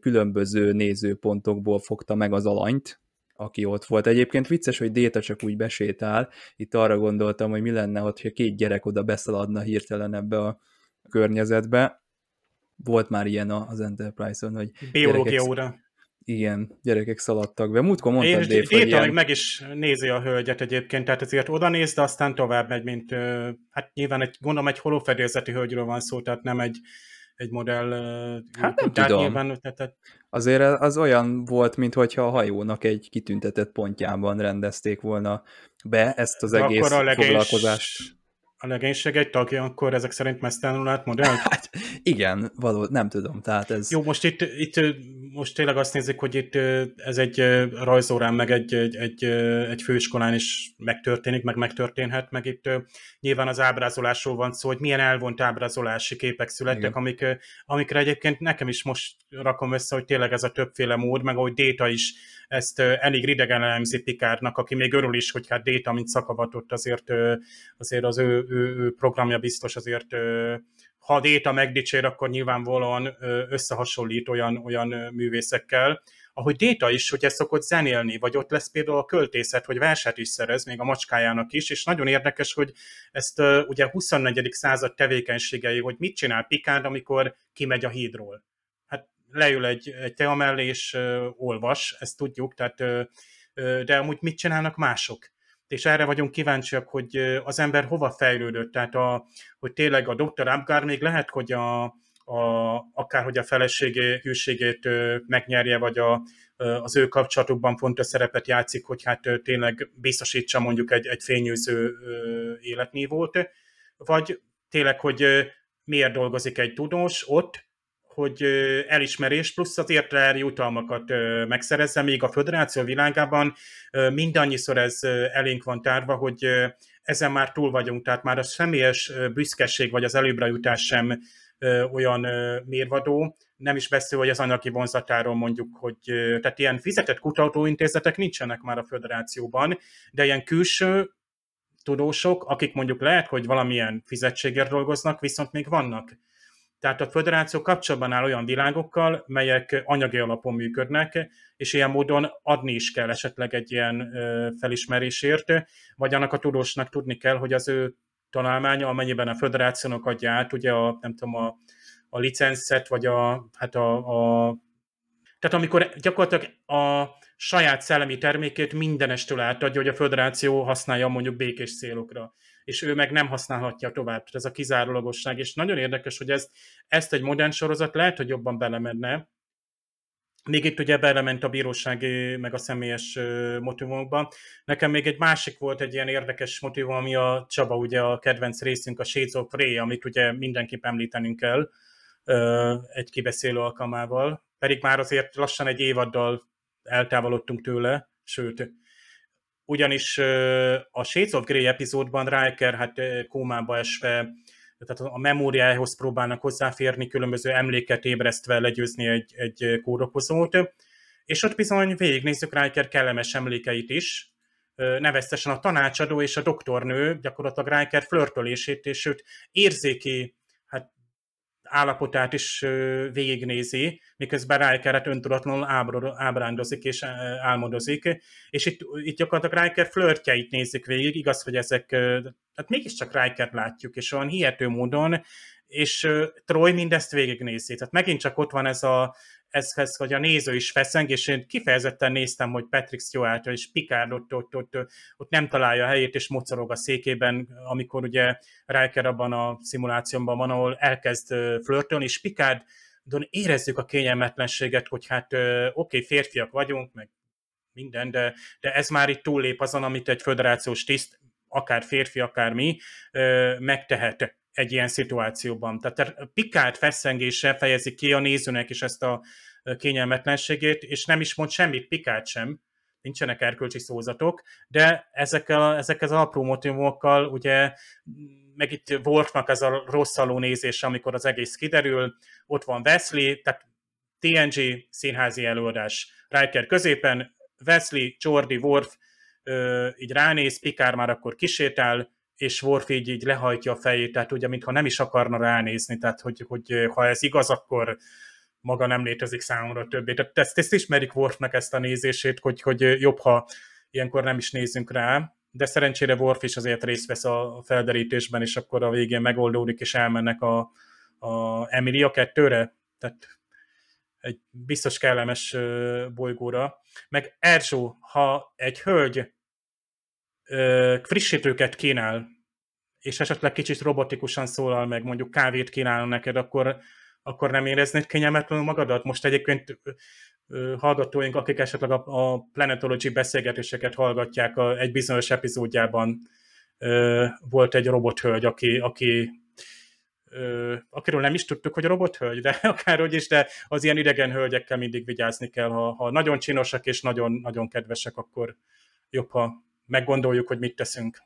különböző nézőpontokból fogta meg az alanyt, aki ott volt. Egyébként vicces, hogy Déta csak úgy besétál. Itt arra gondoltam, hogy mi lenne, ha két gyerek oda beszaladna hirtelen ebbe a környezetbe. Volt már ilyen az Enterprise-on, hogy Biológia óra igen, gyerekek szaladtak be. Múltkor mondtad, Dave, hogy ilyen... meg, is nézi a hölgyet egyébként, tehát ezért oda néz, de aztán tovább megy, mint hát nyilván egy, gondolom egy holófedélzeti hölgyről van szó, tehát nem egy, egy modell. Hát nem tudom. Nyilván, tehát... Azért az olyan volt, mintha a hajónak egy kitüntetett pontjában rendezték volna be ezt az egész akkor a legény... foglalkozást a legénység egy tagja, akkor ezek szerint mesztelenül át modell? Hát igen, való, nem tudom, tehát ez... Jó, most itt, itt most tényleg azt nézik, hogy itt ez egy rajzórán, meg egy, egy, egy, egy főiskolán is megtörténik, meg megtörténhet, meg itt nyilván az ábrázolásról van szó, hogy milyen elvont ábrázolási képek születtek, amik, amikre egyébként nekem is most rakom össze, hogy tényleg ez a többféle mód, meg ahogy Déta is ezt elég ridegen elemzi Pikárnak, aki még örül is, hogy hát Déta, mint szakavatott, azért, azért az ő, ő, ő programja biztos azért ha Déta megdicsér, akkor nyilvánvalóan összehasonlít olyan, olyan művészekkel, ahogy Déta is, hogy ezt szokott zenélni, vagy ott lesz például a költészet, hogy verset is szerez, még a macskájának is, és nagyon érdekes, hogy ezt ugye 24. század tevékenységei, hogy mit csinál Pikár, amikor kimegy a hídról. Hát leül egy, egy tea mellé, és olvas, ezt tudjuk, tehát, de amúgy mit csinálnak mások? És erre vagyunk kíváncsiak, hogy az ember hova fejlődött, tehát a, hogy tényleg a Dr. Abgar még lehet, hogy a, a, akár hogy a feleségé hűségét megnyerje, vagy a, az ő kapcsolatukban fontos szerepet játszik, hogy hát tényleg biztosítsa mondjuk egy, egy fényűző életnívót, vagy tényleg, hogy miért dolgozik egy tudós ott, hogy elismerés plusz az érte jutalmakat megszerezze, még a föderáció világában mindannyiszor ez elénk van tárva, hogy ezen már túl vagyunk, tehát már a személyes büszkeség vagy az előbbre jutás sem olyan mérvadó, nem is beszél, hogy az anyagi vonzatáról mondjuk, hogy tehát ilyen fizetett kutatóintézetek nincsenek már a föderációban, de ilyen külső tudósok, akik mondjuk lehet, hogy valamilyen fizetségért dolgoznak, viszont még vannak. Tehát a föderáció kapcsolatban áll olyan világokkal, melyek anyagi alapon működnek, és ilyen módon adni is kell esetleg egy ilyen felismerésért, vagy annak a tudósnak tudni kell, hogy az ő találmánya, amennyiben a föderációnak adja át, ugye a, nem tudom, a, a licenszet, vagy a, hát a, a tehát amikor gyakorlatilag a saját szellemi termékét mindenestől átadja, hogy a föderáció használja mondjuk békés célokra és ő meg nem használhatja tovább. Tehát ez a kizárólagosság, és nagyon érdekes, hogy ezt, ezt egy modern sorozat lehet, hogy jobban belemenne, még itt ugye belement a bírósági, meg a személyes motivumokban. Nekem még egy másik volt egy ilyen érdekes motivum, ami a Csaba, ugye a kedvenc részünk, a Shades of Ray, amit ugye mindenképp említenünk kell egy kibeszélő alkalmával. Pedig már azért lassan egy évaddal eltávolodtunk tőle, sőt, ugyanis a Shades of Grey epizódban Riker hát kómába esve tehát a memóriához próbálnak hozzáférni, különböző emléket ébresztve legyőzni egy, egy kórokozót, és ott bizony végignézzük Riker kellemes emlékeit is, neveztesen a tanácsadó és a doktornő gyakorlatilag Riker flörtölését, és őt érzéki állapotát is végignézi, miközben Riker hát öntudatlanul ábrándozik és álmodozik, és itt, itt gyakorlatilag Riker flörtjeit nézik végig, igaz, hogy ezek, hát mégiscsak Riker látjuk, és olyan hihető módon, és Troy mindezt végignézi. Tehát megint csak ott van ez a ezhez, hogy a néző is feszeng, és én kifejezetten néztem, hogy Patrick Stewart és Picard ott, ott, ott, ott nem találja a helyét, és mocorog a székében, amikor ugye Riker abban a szimulációban van, ahol elkezd flörtölni, és Picard érezzük a kényelmetlenséget, hogy hát oké, okay, férfiak vagyunk, meg minden, de, de ez már itt túllép azon, amit egy föderációs tiszt, akár férfi, akár mi, megtehet egy ilyen szituációban. Tehát Picard feszengése fejezi ki a nézőnek is ezt a kényelmetlenségét, és nem is mond semmit Picard sem, nincsenek erkölcsi szózatok, de ezekkel, ezekkel az apró motivokkal, ugye meg itt Worfnak ez a rosszaló nézése, amikor az egész kiderül, ott van Wesley, tehát TNG színházi előadás, Riker középen, Wesley, Jordi, Worf így ránéz, Picard már akkor kisétál, és így, így lehajtja a fejét, tehát ugye, mintha nem is akarna ránézni, tehát hogy, hogy ha ez igaz, akkor maga nem létezik számomra többé. Tehát ezt, ezt ismerik Worfnak ezt a nézését, hogy, hogy jobb, ha ilyenkor nem is nézzünk rá, de szerencsére Worf is azért részt vesz a felderítésben, és akkor a végén megoldódik, és elmennek a, a Emilia kettőre, tehát egy biztos kellemes bolygóra. Meg Erzsó, ha egy hölgy frissítőket kínál, és esetleg kicsit robotikusan szólal meg, mondjuk kávét kínál neked, akkor, akkor nem éreznéd kényelmetlenül magadat? Most egyébként hallgatóink, akik esetleg a, a Planetology beszélgetéseket hallgatják, egy bizonyos epizódjában volt egy robothölgy, aki, aki ö, akiről nem is tudtuk, hogy robothölgy, de akárhogy is, de az ilyen idegen hölgyekkel mindig vigyázni kell. Ha, ha nagyon csinosak és nagyon, nagyon kedvesek, akkor jobb, ha meggondoljuk, hogy mit teszünk.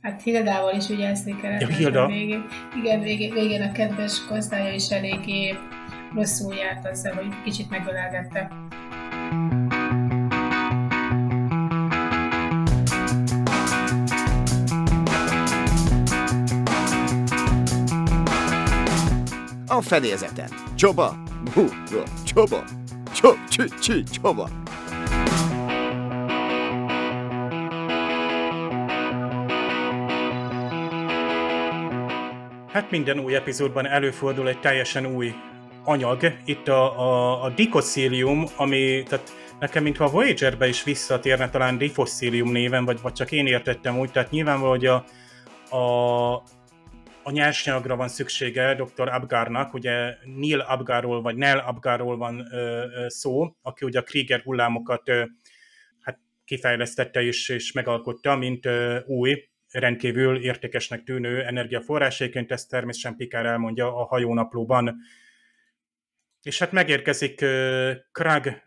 Hát Hildával is vigyázni kellett. Ja, Hilda. Végén, igen, végén, végén a kedves gazdája is eléggé rosszul járt azzal, hogy kicsit megölelgette. A fedélzeten. Csoba! Hú, csoba! Csob, csü, csü, csoba! Hát minden új epizódban előfordul egy teljesen új anyag. Itt a, a, a dikosszílium, ami tehát nekem mintha a Voyager-be is visszatérne talán difosszílium néven, vagy, vagy csak én értettem úgy, tehát nyilvánvaló, hogy a, a, a nyersanyagra van szüksége dr. Abgarnak, ugye Neil Abgarról, vagy Nell Abgarról van ö, ö, szó, aki ugye a Krieger hullámokat ö, hát kifejlesztette és, és megalkotta, mint ö, új rendkívül értékesnek tűnő energiaforráséként, ezt természetesen Pikár elmondja a hajónaplóban. És hát megérkezik Krag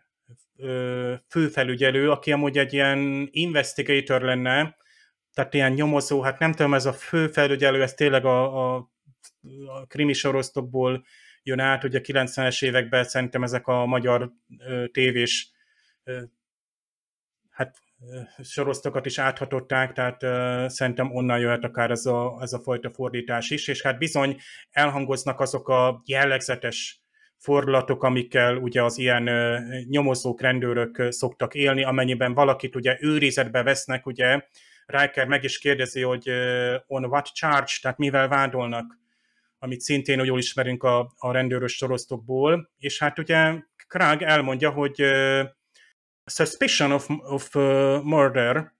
főfelügyelő, aki amúgy egy ilyen investigator lenne, tehát ilyen nyomozó, hát nem tudom, ez a főfelügyelő, ez tényleg a, a, a krimi sorosztokból jön át, ugye 90-es években szerintem ezek a magyar tévés sorosztokat is áthatották, tehát uh, szerintem onnan jöhet akár ez a, ez a fajta fordítás is, és hát bizony elhangoznak azok a jellegzetes fordulatok, amikkel ugye az ilyen uh, nyomozók, rendőrök szoktak élni, amennyiben valakit ugye őrizetbe vesznek, ugye Riker meg is kérdezi, hogy uh, on what charge, tehát mivel vádolnak, amit szintén jól ismerünk a, a rendőrös sorosztokból, és hát ugye Krag elmondja, hogy uh, suspicion of, of uh, murder,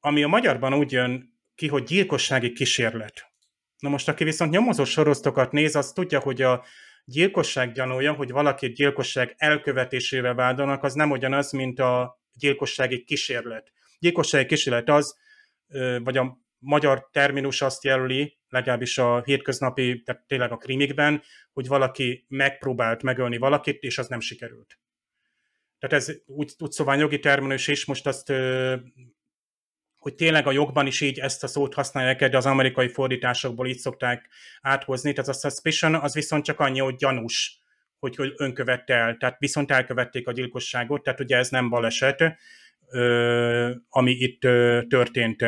ami a magyarban úgy jön ki, hogy gyilkossági kísérlet. Na most, aki viszont nyomozó sorosztokat néz, az tudja, hogy a gyilkosság gyanúja, hogy valaki gyilkosság elkövetésével vádolnak, az nem ugyanaz, mint a gyilkossági kísérlet. Gyilkossági kísérlet az, vagy a magyar terminus azt jelöli, legalábbis a hétköznapi, tehát tényleg a krimikben, hogy valaki megpróbált megölni valakit, és az nem sikerült. Tehát ez úgy, úgy szóval jogi terminus is, most azt hogy tényleg a jogban is így ezt a szót használják, de az amerikai fordításokból így szokták áthozni. Tehát a suspicion az viszont csak annyi, hogy gyanús, hogy, hogy önkövette el. Tehát viszont elkövették a gyilkosságot, tehát ugye ez nem baleset, ami itt történt.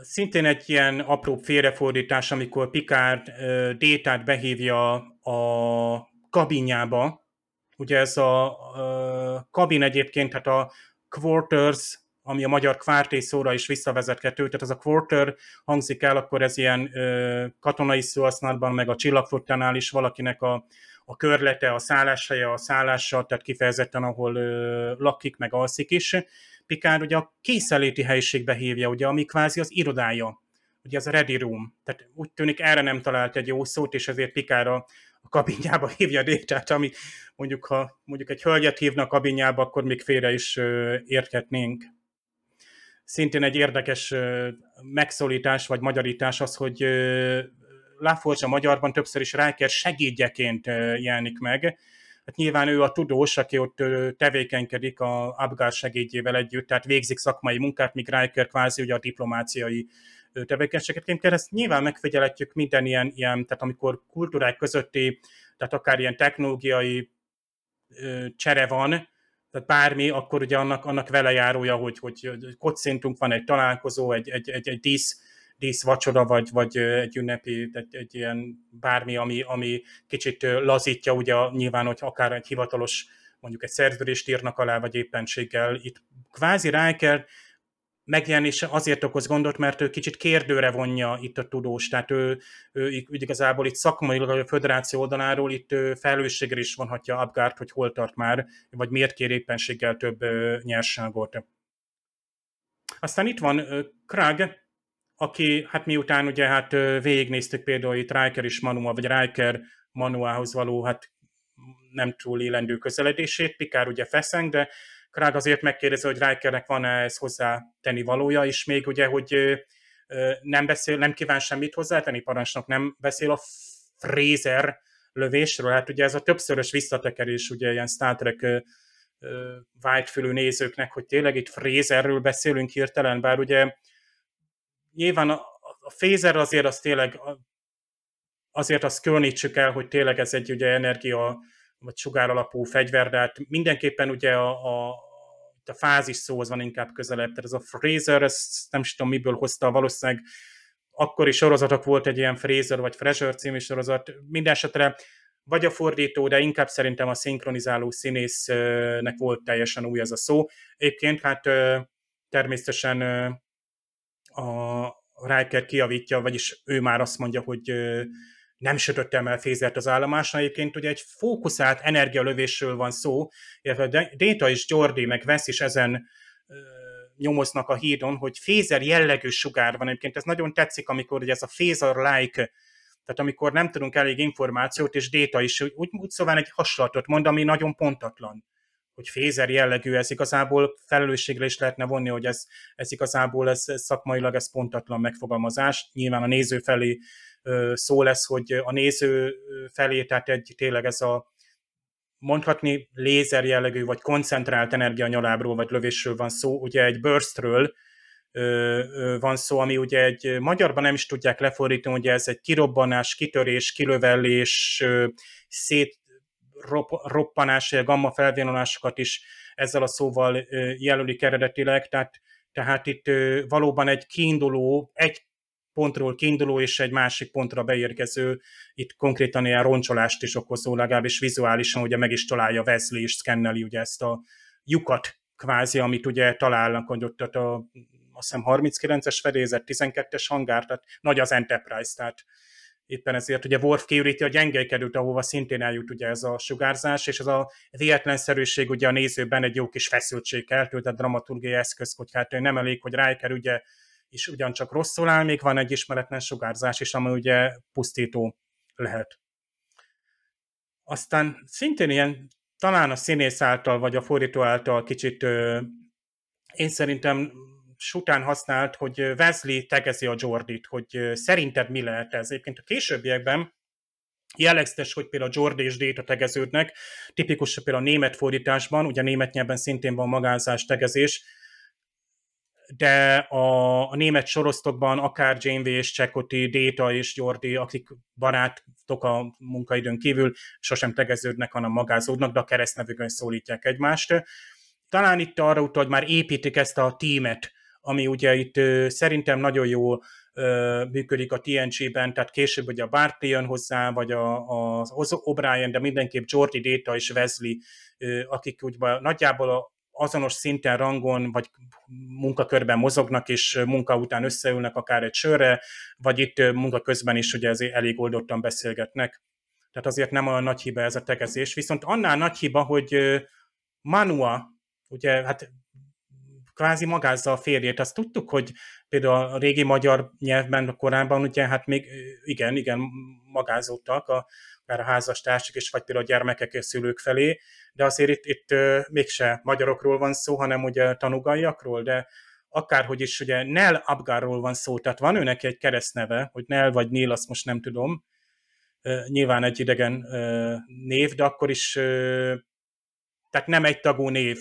Szintén egy ilyen apró félrefordítás, amikor Picard Détát behívja a kabinjába. Ugye ez a kabin egyébként, hát a quarters ami a magyar kvárté szóra is visszavezethető, tehát az a quarter hangzik el, akkor ez ilyen ö, katonai szóhasználatban, meg a csillagflottánál is valakinek a, a körlete, a szálláshelye, a szállása, tehát kifejezetten, ahol ö, lakik, meg alszik is. Pikár ugye a készeléti helyiségbe hívja, ugye, ami kvázi az irodája, ugye az a ready room, tehát úgy tűnik erre nem talált egy jó szót, és ezért Pikára a kabinjába hívja Détát, ami mondjuk, ha mondjuk egy hölgyet hívna a kabinjába, akkor még félre is érthetnénk szintén egy érdekes megszólítás vagy magyarítás az, hogy Laforge a magyarban többször is Riker segédjeként jelenik meg. Hát nyilván ő a tudós, aki ott tevékenykedik a Abgar segédjével együtt, tehát végzik szakmai munkát, míg Riker kvázi ugye a diplomáciai tevékenységet kell. Ezt nyilván megfigyeletjük minden ilyen, ilyen, tehát amikor kultúrák közötti, tehát akár ilyen technológiai csere van, tehát bármi, akkor ugye annak, annak vele járója, hogy, hogy kocintunk, van egy találkozó, egy, egy, egy, egy dísz, dísz vacsora, vagy, vagy egy ünnepi, egy, egy ilyen bármi, ami, ami kicsit lazítja, ugye nyilván, hogy akár egy hivatalos, mondjuk egy szerződést írnak alá, vagy éppenséggel. Itt kvázi Riker megjelenése azért okoz gondot, mert ő kicsit kérdőre vonja itt a tudós, tehát ő, ő igazából itt szakmailag a föderáció oldaláról itt felelősségre is vonhatja Abgárt, hogy hol tart már, vagy miért kér éppenséggel több nyerságot. Aztán itt van Krag, aki, hát miután ugye hát végignéztük például itt Riker és Manua, vagy Riker Manuához való, hát nem túl élendő közeledését, Pikár ugye feszeng, de Krág azért megkérdezi, hogy Rikernek van-e ez hozzá tenni valója, és még ugye, hogy nem, beszél, nem kíván semmit hozzátenni, parancsnok nem beszél a Fraser lövésről, hát ugye ez a többszörös visszatekerés, ugye ilyen Star Trek vágyfülű nézőknek, hogy tényleg itt Fraserről beszélünk hirtelen, bár ugye nyilván a, a Phaser azért az tényleg azért azt különítsük el, hogy tényleg ez egy ugye energia vagy sugár alapú fegyver, de hát mindenképpen ugye a, a, a fázis szóhoz van inkább közelebb. Tehát ez a Fraser, ezt nem is tudom miből hozta, valószínűleg akkori sorozatok volt egy ilyen Fraser vagy Fraser című sorozat. Minden esetre vagy a fordító, de inkább szerintem a szinkronizáló színésznek volt teljesen új ez a szó. Egyébként hát természetesen a Riker kiavítja, vagyis ő már azt mondja, hogy nem sütöttem el fézert az állomásra. Egyébként ugye egy fókuszált energialövésről van szó, illetve Data és Jordi meg Vesz is ezen nyomoznak a hídon, hogy fézer jellegű sugár van. Egyébként ez nagyon tetszik, amikor ugye ez a phaser-like, tehát amikor nem tudunk elég információt, és Data is úgy, úgy szóval egy hasonlatot mond, ami nagyon pontatlan hogy fézer jellegű, ez igazából felelősségre is lehetne vonni, hogy ez, ez igazából ez, ez szakmailag ez pontatlan megfogalmazás. Nyilván a néző felé szó lesz, hogy a néző felé, tehát egy tényleg ez a mondhatni lézer jellegű, vagy koncentrált energianyalábról, vagy lövésről van szó, ugye egy burstről van szó, ami ugye egy magyarban nem is tudják lefordítani, ugye ez egy kirobbanás, kitörés, kilövellés, szét roppanás, gamma felvonulásokat is ezzel a szóval jelölik eredetileg, tehát, tehát itt valóban egy kiinduló, egy pontról kiinduló és egy másik pontra beérkező, itt konkrétan ilyen roncsolást is okozó, legalábbis vizuálisan ugye meg is találja Wesley és szkenneli ugye ezt a lyukat kvázi, amit ugye találnak, hogy ott a, azt hiszem 39-es fedélzet, 12-es hangár, tehát nagy az Enterprise, tehát éppen ezért ugye Worf kiüríti a gyengékedőt, ahova szintén eljut ugye ez a sugárzás, és ez a véletlenszerűség ugye a nézőben egy jó kis feszültség keltő, tehát dramaturgiai eszköz, hogy hát nem elég, hogy Riker ugye is ugyancsak rosszul áll, még van egy ismeretlen sugárzás is, ami ugye pusztító lehet. Aztán szintén ilyen, talán a színész által, vagy a fordító által kicsit én szerintem sután használt, hogy Wesley tegezi a Jordit, hogy szerinted mi lehet ez. Egyébként a későbbiekben jellegzetes, hogy például Jordi és Data tegeződnek, tipikus például a német fordításban, ugye a német nyelven szintén van magázás, tegezés, de a, a német sorosztokban akár Janeway és Csekoti, Déta és Jordi, akik barátok a munkaidőn kívül, sosem tegeződnek, hanem magázódnak, de a keresztnevükön szólítják egymást. Talán itt arra utal, hogy már építik ezt a tímet, ami ugye itt szerintem nagyon jó működik a TNG-ben, tehát később ugye a Bartley jön hozzá, vagy a, a, az O'Brien, de mindenképp Jordi Data és Wesley, akik úgy nagyjából azonos szinten, rangon, vagy munkakörben mozognak, és munka után összeülnek akár egy sörre, vagy itt munka közben is ugye ezért elég oldottan beszélgetnek. Tehát azért nem olyan nagy hiba ez a tegezés. Viszont annál nagy hiba, hogy Manua, ugye hát kvázi magázza a férjét. Azt tudtuk, hogy például a régi magyar nyelvben korábban ugye hát még igen, igen, magázottak a, a házastársak is, vagy például a gyermekek és szülők felé, de azért itt, itt mégse magyarokról van szó, hanem ugye tanugaiakról, de akárhogy is ugye Nel Abgarról van szó, tehát van őnek egy keresztneve, hogy Nel vagy Nél, azt most nem tudom, nyilván egy idegen név, de akkor is tehát nem egy tagú név,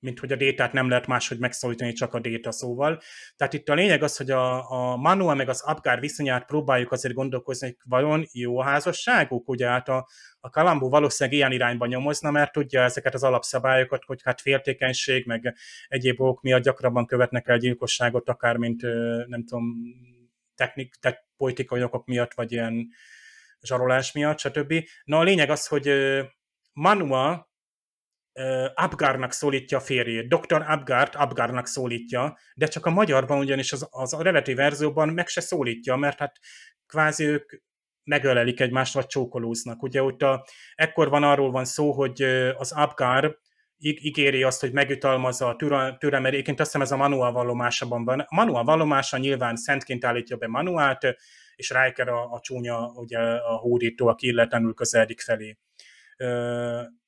mint hogy a détát nem lehet máshogy megszólítani, csak a déta szóval. Tehát itt a lényeg az, hogy a, a Manua meg az Abgar viszonyát próbáljuk azért gondolkozni, hogy vajon jó a házasságuk, ugye hát a, a Kalambó valószínűleg ilyen irányba nyomozna, mert tudja ezeket az alapszabályokat, hogy hát féltékenység, meg egyéb okok miatt gyakrabban követnek el gyilkosságot, akár mint nem tudom, technik, tehát politikai okok miatt, vagy ilyen zsarolás miatt, stb. Na a lényeg az, hogy Manua Abgarnak szólítja a férjét. Dr. Abgart Abgarnak szólítja, de csak a magyarban ugyanis az, az a relatív verzióban meg se szólítja, mert hát kvázi ők megölelik egymást, vagy csókolóznak. Ugye ott a, ekkor van arról van szó, hogy az Abgar ígéri azt, hogy megütalmazza a türelmet. Egyébként azt hiszem ez a manuál vallomásában van. A manuál vallomása nyilván szentként állítja be manuált, és Riker a, a csúnya, ugye a hódító, aki illetlenül közeledik felé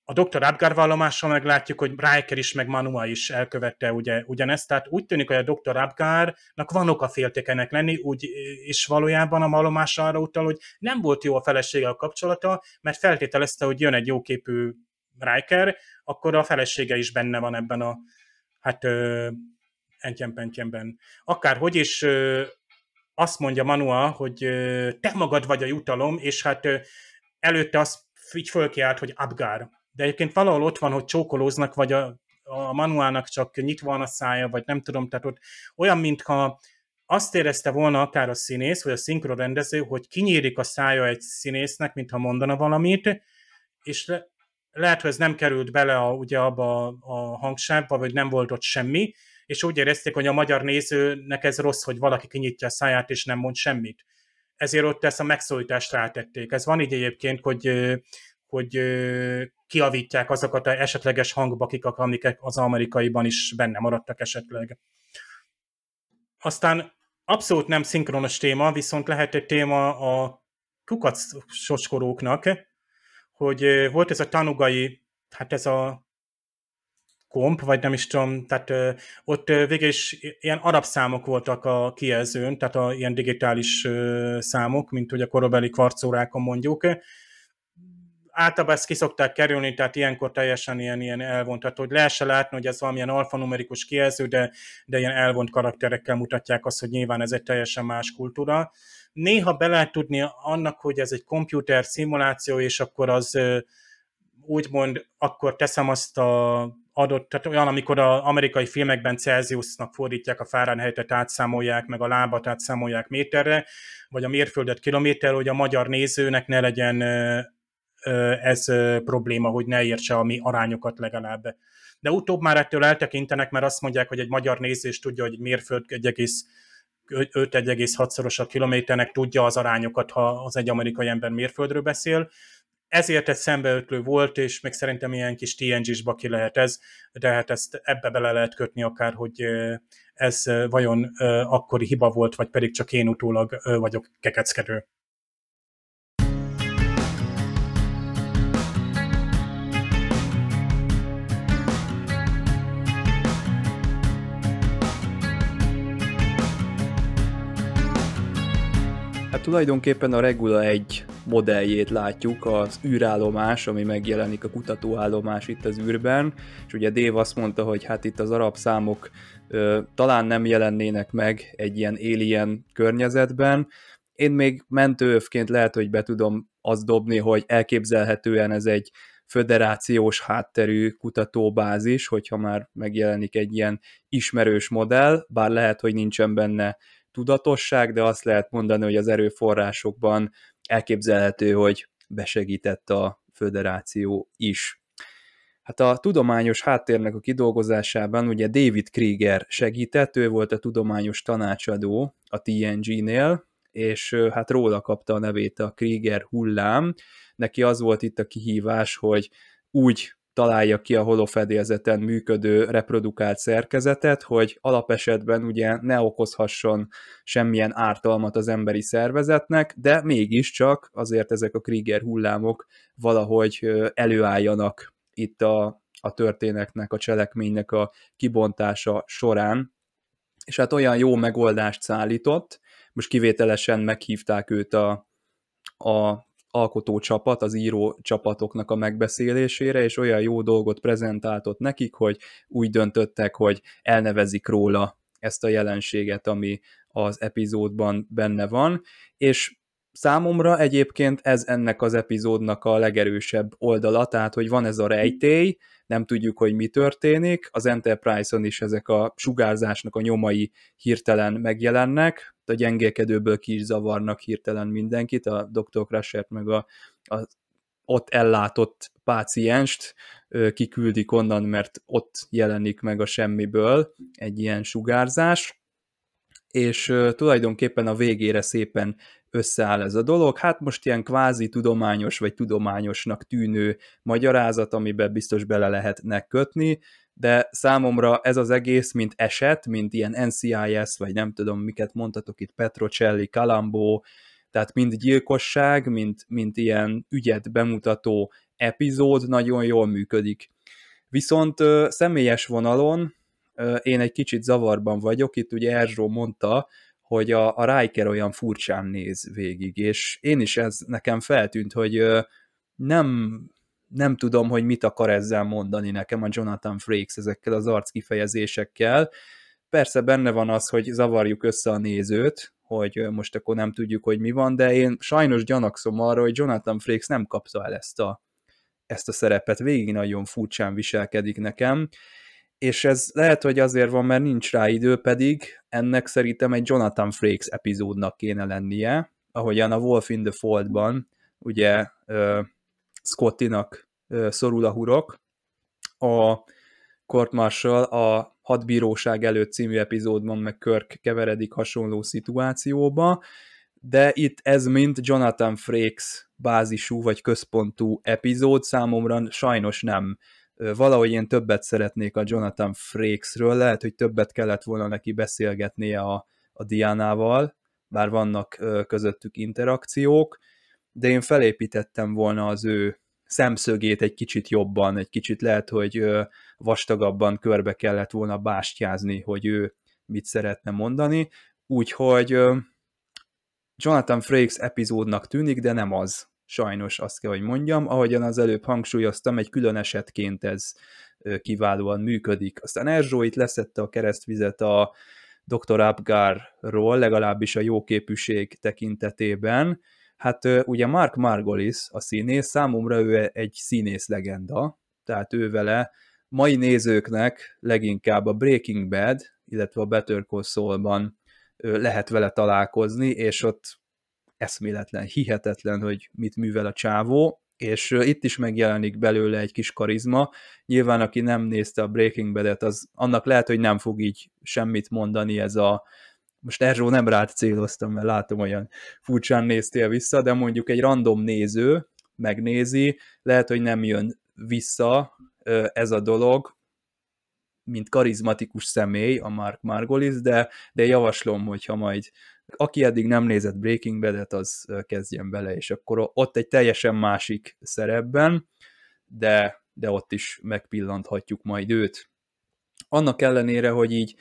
a Dr. Abgar vallomással meglátjuk, hogy Riker is, meg Manua is elkövette ugye, ugyanezt, tehát úgy tűnik, hogy a Dr. Abgarnak van oka féltékenek lenni, úgy, és valójában a vallomás arra utal, hogy nem volt jó a felesége a kapcsolata, mert feltételezte, hogy jön egy jóképű Riker, akkor a felesége is benne van ebben a hát entyenpentyenben. Akárhogy is ö, azt mondja Manua, hogy ö, te magad vagy a jutalom, és hát ö, előtte azt így fölkiált, hogy Abgar de egyébként valahol ott van, hogy csókolóznak, vagy a, a manuálnak csak nyitva van a szája, vagy nem tudom, tehát ott olyan, mintha azt érezte volna akár a színész, vagy a szinkronrendező, hogy kinyírik a szája egy színésznek, mintha mondana valamit, és le, lehet, hogy ez nem került bele a, ugye abba a, a hangsávba, vagy nem volt ott semmi, és úgy érezték, hogy a magyar nézőnek ez rossz, hogy valaki kinyitja a száját, és nem mond semmit. Ezért ott ezt a megszólítást rátették. Ez van így egyébként, hogy hogy kiavítják azokat a esetleges hangbakik, amik az amerikaiban is benne maradtak esetleg. Aztán abszolút nem szinkronos téma, viszont lehet egy téma a kukac soskoróknak, hogy volt ez a tanugai, hát ez a komp, vagy nem is tudom, tehát ott végül is ilyen arab számok voltak a kijelzőn, tehát a ilyen digitális számok, mint hogy a korabeli kvarcórákon mondjuk, általában ezt kiszokták kerülni, tehát ilyenkor teljesen ilyen, ilyen elvont, tehát hogy lehessen látni, hogy ez valamilyen alfanumerikus kijelző, de, de ilyen elvont karakterekkel mutatják azt, hogy nyilván ez egy teljesen más kultúra. Néha be lehet tudni annak, hogy ez egy komputer szimuláció, és akkor az úgymond akkor teszem azt a adott, tehát olyan, amikor az amerikai filmekben Celsiusnak fordítják a Fahrenheitet, átszámolják, meg a lábat átszámolják méterre, vagy a mérföldet kilométer, hogy a magyar nézőnek ne legyen ez probléma, hogy ne értse a mi arányokat legalább. De utóbb már ettől eltekintenek, mert azt mondják, hogy egy magyar nézés tudja, hogy mérföld 5,6-szoros a kilométernek tudja az arányokat, ha az egy amerikai ember mérföldről beszél. Ezért egy szembeötlő volt, és még szerintem ilyen kis TNG-s baki lehet ez, de hát ezt ebbe bele lehet kötni akár, hogy ez vajon akkori hiba volt, vagy pedig csak én utólag vagyok kekeckedő. Tulajdonképpen a Regula egy modelljét látjuk, az űrállomás, ami megjelenik a kutatóállomás itt az űrben, és ugye Dave azt mondta, hogy hát itt az arab számok ö, talán nem jelennének meg egy ilyen alien környezetben. Én még mentőövként lehet, hogy be tudom azt dobni, hogy elképzelhetően ez egy föderációs hátterű kutatóbázis, hogyha már megjelenik egy ilyen ismerős modell, bár lehet, hogy nincsen benne tudatosság, de azt lehet mondani, hogy az erőforrásokban elképzelhető, hogy besegített a föderáció is. Hát a tudományos háttérnek a kidolgozásában ugye David Krieger segített, ő volt a tudományos tanácsadó a TNG-nél, és hát róla kapta a nevét a Krieger hullám. Neki az volt itt a kihívás, hogy úgy találja ki a holofedélzeten működő reprodukált szerkezetet, hogy alapesetben ugye ne okozhasson semmilyen ártalmat az emberi szervezetnek, de mégiscsak azért ezek a Krieger hullámok valahogy előálljanak itt a, a történetnek, a cselekménynek a kibontása során, és hát olyan jó megoldást szállított, most kivételesen meghívták őt a, a alkotó csapat, az író csapatoknak a megbeszélésére, és olyan jó dolgot prezentáltott nekik, hogy úgy döntöttek, hogy elnevezik róla ezt a jelenséget, ami az epizódban benne van, és számomra egyébként ez ennek az epizódnak a legerősebb oldala, tehát hogy van ez a rejtély, nem tudjuk, hogy mi történik, az Enterprise-on is ezek a sugárzásnak a nyomai hirtelen megjelennek, a gyengélkedőből ki is zavarnak hirtelen mindenkit, a Dr. Crusher meg a, a ott ellátott pácienst kiküldik onnan, mert ott jelenik meg a semmiből egy ilyen sugárzás, és tulajdonképpen a végére szépen összeáll ez a dolog. Hát most ilyen kvázi tudományos vagy tudományosnak tűnő magyarázat, amiben biztos bele lehetnek kötni, de számomra ez az egész, mint eset, mint ilyen NCIS, vagy nem tudom, miket mondhatok itt, Petrocelli, Kalambó, tehát mind gyilkosság, mint, mint ilyen ügyet bemutató epizód nagyon jól működik. Viszont ö, személyes vonalon ö, én egy kicsit zavarban vagyok, itt ugye Erzsó mondta, hogy a, a Riker olyan furcsán néz végig, és én is ez nekem feltűnt, hogy nem nem tudom, hogy mit akar ezzel mondani nekem a Jonathan Frakes ezekkel az arckifejezésekkel. Persze benne van az, hogy zavarjuk össze a nézőt, hogy most akkor nem tudjuk, hogy mi van, de én sajnos gyanakszom arra, hogy Jonathan Frakes nem kapta el ezt a, ezt a szerepet, végig nagyon furcsán viselkedik nekem, és ez lehet, hogy azért van, mert nincs rá idő, pedig ennek szerintem egy Jonathan Frakes epizódnak kéne lennie, ahogyan a Wolf in the Fold-ban, ugye Scottinak szorul a hurok. A Court Marshall a hadbíróság előtt című epizódban meg Kirk keveredik hasonló szituációba, de itt ez mind Jonathan Frakes bázisú vagy központú epizód számomra sajnos nem. Valahogy én többet szeretnék a Jonathan Frakesről, lehet, hogy többet kellett volna neki beszélgetnie a, a Diánával, bár vannak közöttük interakciók, de én felépítettem volna az ő szemszögét egy kicsit jobban, egy kicsit lehet, hogy vastagabban körbe kellett volna bástyázni, hogy ő mit szeretne mondani, úgyhogy Jonathan Frakes epizódnak tűnik, de nem az. Sajnos azt kell, hogy mondjam. Ahogyan az előbb hangsúlyoztam, egy külön esetként ez kiválóan működik. Aztán Erzsó itt leszette a keresztvizet a Dr. Abgarról, legalábbis a jóképűség tekintetében, Hát ugye Mark Margolis, a színész, számomra ő egy színész legenda, tehát ő vele mai nézőknek leginkább a Breaking Bad, illetve a Better Call Saul-ban lehet vele találkozni, és ott eszméletlen, hihetetlen, hogy mit művel a csávó, és itt is megjelenik belőle egy kis karizma. Nyilván, aki nem nézte a Breaking Bad-et, az annak lehet, hogy nem fog így semmit mondani ez a most Erzsó nem rád céloztam, mert látom olyan furcsán néztél vissza, de mondjuk egy random néző megnézi, lehet, hogy nem jön vissza ez a dolog, mint karizmatikus személy, a Mark Margolis, de, de javaslom, hogyha majd aki eddig nem nézett Breaking Bad-et, az kezdjen bele, és akkor ott egy teljesen másik szerepben, de, de ott is megpillanthatjuk majd őt. Annak ellenére, hogy így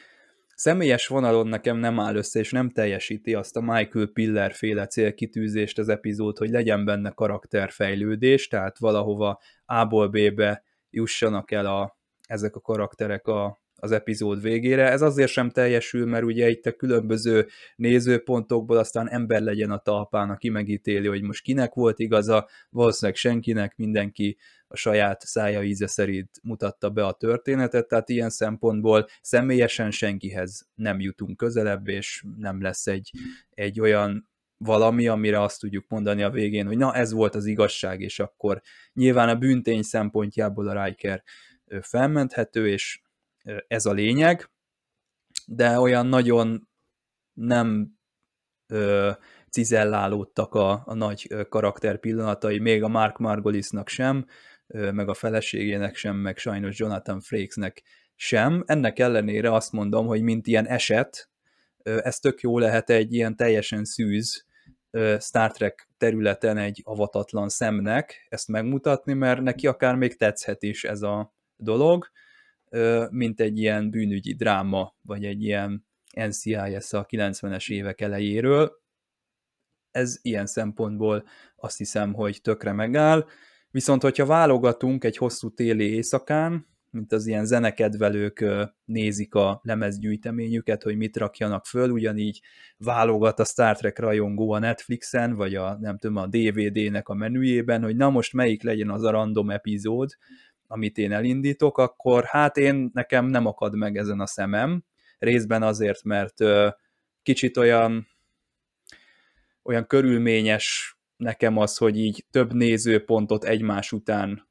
személyes vonalon nekem nem áll össze, és nem teljesíti azt a Michael Piller féle célkitűzést az epizód, hogy legyen benne karakterfejlődés, tehát valahova A-ból B-be jussanak el a, ezek a karakterek a, az epizód végére. Ez azért sem teljesül, mert ugye itt a különböző nézőpontokból aztán ember legyen a talpán, aki megítéli, hogy most kinek volt igaza, valószínűleg senkinek, mindenki a saját szája íze szerint mutatta be a történetet, tehát ilyen szempontból személyesen senkihez nem jutunk közelebb, és nem lesz egy, egy olyan valami, amire azt tudjuk mondani a végén, hogy na ez volt az igazság, és akkor nyilván a bűntény szempontjából a Riker felmenthető, és ez a lényeg, de olyan nagyon nem ö, cizellálódtak a, a nagy karakter pillanatai, még a Mark Margolisnak sem, ö, meg a feleségének sem, meg sajnos Jonathan Frakesnek sem. Ennek ellenére azt mondom, hogy mint ilyen eset, ö, ez tök jó lehet egy ilyen teljesen szűz ö, Star Trek területen egy avatatlan szemnek ezt megmutatni, mert neki akár még tetszhet is ez a dolog, mint egy ilyen bűnügyi dráma, vagy egy ilyen NCIS a 90-es évek elejéről. Ez ilyen szempontból azt hiszem, hogy tökre megáll. Viszont, hogyha válogatunk egy hosszú téli éjszakán, mint az ilyen zenekedvelők nézik a lemezgyűjteményüket, hogy mit rakjanak föl, ugyanígy válogat a Star Trek rajongó a Netflixen, vagy a, nem tudom, a DVD-nek a menüjében, hogy na most melyik legyen az a random epizód, amit én elindítok, akkor hát én nekem nem akad meg ezen a szemem, részben azért, mert kicsit olyan olyan körülményes nekem az, hogy így több nézőpontot egymás után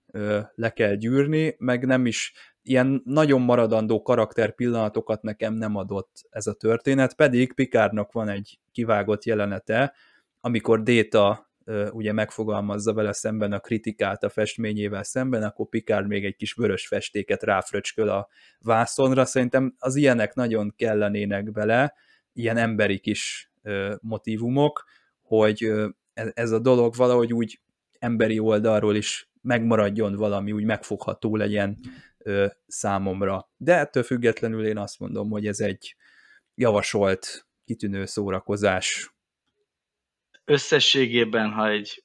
le kell gyűrni, meg nem is ilyen nagyon maradandó karakter pillanatokat nekem nem adott ez a történet, pedig Pikárnak van egy kivágott jelenete, amikor Déta ugye megfogalmazza vele szemben a kritikát a festményével szemben, akkor Picard még egy kis vörös festéket ráfröcsköl a vászonra. Szerintem az ilyenek nagyon kellenének bele, ilyen emberi kis motivumok, hogy e, ez a dolog valahogy úgy emberi oldalról is megmaradjon valami, úgy megfogható legyen számomra. De ettől függetlenül én azt mondom, hogy ez egy javasolt, kitűnő szórakozás összességében, ha egy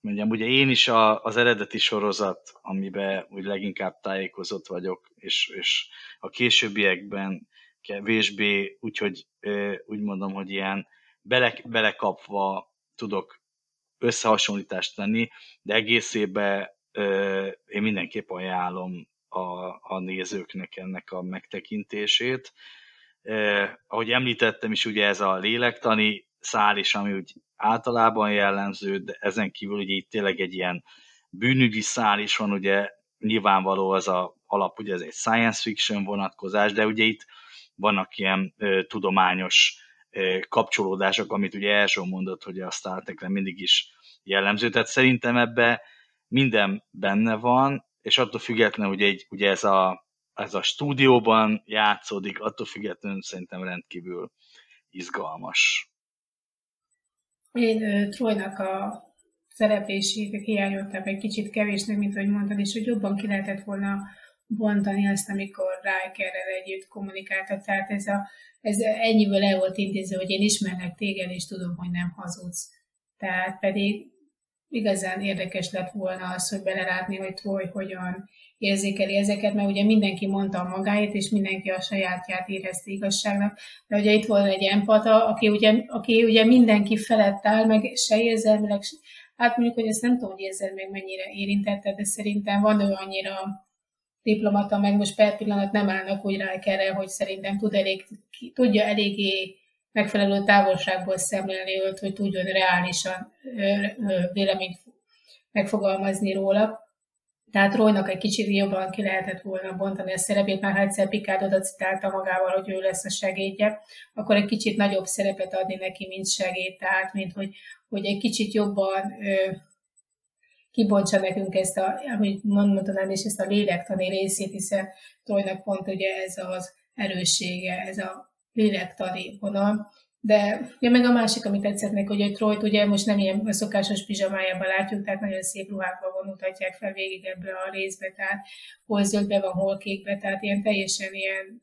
mondjam, ugye én is a, az eredeti sorozat, amiben úgy leginkább tájékozott vagyok, és, és a későbbiekben kevésbé, úgyhogy úgy mondom, hogy ilyen bele, belekapva tudok összehasonlítást tenni, de egészében én mindenképp ajánlom a, a nézőknek ennek a megtekintését. Ahogy említettem is, ugye ez a lélektani szál is, ami úgy általában jellemző, de ezen kívül ugye itt tényleg egy ilyen bűnügyi szál is van, ugye nyilvánvaló az a alap, ugye ez egy science fiction vonatkozás, de ugye itt vannak ilyen ö, tudományos ö, kapcsolódások, amit ugye első mondott, hogy a Star trek mindig is jellemző, tehát szerintem ebbe minden benne van, és attól függetlenül, hogy egy, ugye ez a, ez a stúdióban játszódik, attól függetlenül szerintem rendkívül izgalmas. Én Trojnak a szereplését hiányoltam egy kicsit kevésnek, mint ahogy mondtad, és hogy jobban ki lehetett volna bontani azt, amikor Rikerrel együtt kommunikáltak. Tehát ez, a, ez ennyiből el volt intézve, hogy én ismerlek téged, és tudom, hogy nem hazudsz. Tehát pedig igazán érdekes lett volna az, hogy belerátni, hogy Troy hogyan érzékeli ezeket, mert ugye mindenki mondta a magáét, és mindenki a sajátját érezte igazságnak, de ugye itt volt egy empata, aki ugye, aki ugye mindenki felett áll, meg se érzelmileg, hát mondjuk, hogy ezt nem tudom, hogy érzelmileg mennyire érintette, de szerintem van ő annyira diplomata, meg most per pillanat nem állnak úgy rá erre, hogy szerintem tud elég, tudja eléggé megfelelő távolságból szemlélni őt, hogy tudjon reálisan véleményt megfogalmazni róla. Tehát Roynak egy kicsit jobban ki lehetett volna bontani a szerepét, már ha egyszer Picard oda citálta magával, hogy ő lesz a segédje, akkor egy kicsit nagyobb szerepet adni neki, mint segéd, tehát mint hogy, hogy egy kicsit jobban ö, kibontsa nekünk ezt a, amit mondanám, és ezt a lélektani részét, hiszen Roynak pont ugye ez az erőssége, ez a lélektani vonal, de ja, meg a másik, amit tetszett neki, hogy egy Troyt ugye most nem ilyen szokásos pizsamájában látjuk, tehát nagyon szép ruhákban vonultatják fel végig ebbe a részbe, tehát hol zöldbe van, hol kékbe, tehát ilyen teljesen ilyen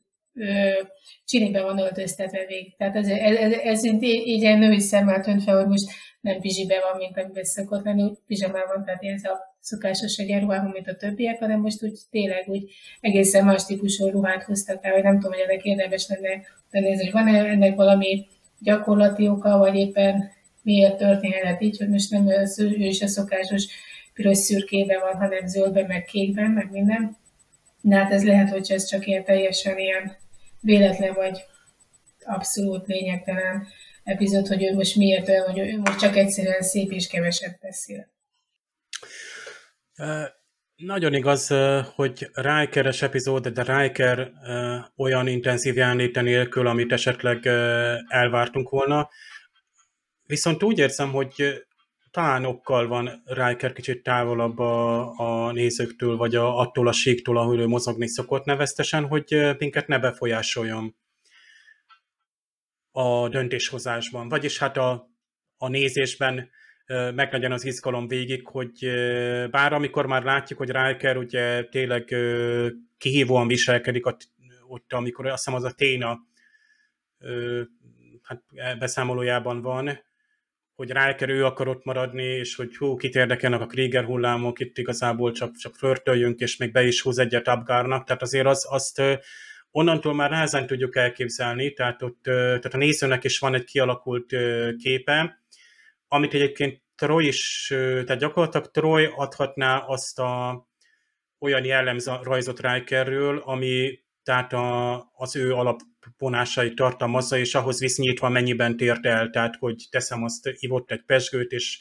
csinibe van öltöztetve végig. Tehát ez, ez, ez, ez így, így egy női szemmel tönt fel, hogy most nem pizsibe van, mint amiben szokott lenni, pizsamában, tehát ez a szokásos egyenruhában, mint a többiek, hanem most úgy tényleg úgy egészen más típusú ruhát hoztak el, hogy nem tudom, hogy ennek érdemes lenne nézni, hogy van-e ennek valami gyakorlati oka, vagy éppen miért történhet így, hogy most nem ő is a szokásos piros szürkében van, hanem zöldben, meg kékben, meg minden. De hát ez lehet, hogy ez csak ilyen teljesen ilyen véletlen, vagy abszolút lényegtelen epizód, hogy ő most miért olyan, hogy ő most csak egyszerűen szép és keveset beszél. Nagyon igaz, hogy Riker-es epizód, de Riker olyan intenzív jelenléte nélkül, amit esetleg elvártunk volna. Viszont úgy érzem, hogy talán okkal van Riker kicsit távolabb a, a nézőktől, vagy a, attól a síktól, ahol ő mozogni szokott neveztesen, hogy minket ne befolyásoljon a döntéshozásban. Vagyis hát a, a nézésben meglegyen az izgalom végig, hogy bár amikor már látjuk, hogy Riker ugye tényleg kihívóan viselkedik ott, ott amikor azt hiszem az a Téna hát beszámolójában van, hogy Riker ő akar ott maradni, és hogy hú, kit érdekelnek a Krieger hullámok, itt igazából csak, csak flörtöljünk, és még be is húz egyet Abgárnak, tehát azért az, azt onnantól már nehezen tudjuk elképzelni, tehát ott tehát a nézőnek is van egy kialakult képe, amit egyébként Troy is, tehát gyakorlatilag Troy adhatná azt a olyan jellemrajzot Rikerről, ami tehát a, az ő alapvonásait tartalmazza, és ahhoz viszonyítva mennyiben tért el, tehát hogy teszem azt, ivott egy pesgőt, és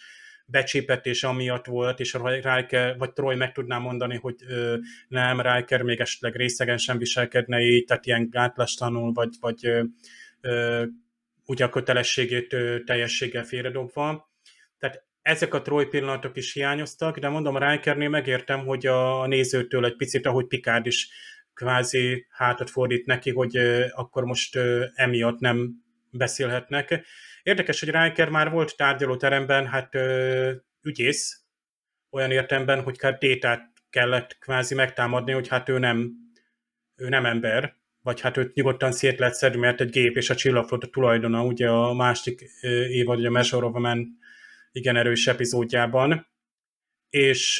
becsípetés amiatt volt, és Riker, vagy Troy meg tudná mondani, hogy ö, nem, Riker még esetleg részegen sem viselkedne így, tehát ilyen gátlástanul, vagy, vagy ö, ö, ugye a kötelességét ö, teljességgel félredobva. Tehát ezek a Troy pillanatok is hiányoztak, de mondom, a Rikernél megértem, hogy a nézőtől egy picit, ahogy Picard is kvázi hátat fordít neki, hogy akkor most emiatt nem beszélhetnek. Érdekes, hogy Riker már volt tárgyalóteremben, hát ügyész, olyan értemben, hogy hát Détát kellett kvázi megtámadni, hogy hát ő nem, ő nem ember, vagy hát őt nyugodtan szét lehet szedni, mert egy gép és a csillagflotta tulajdona, ugye a másik évad, ugye a Measure of Man igen erős epizódjában, és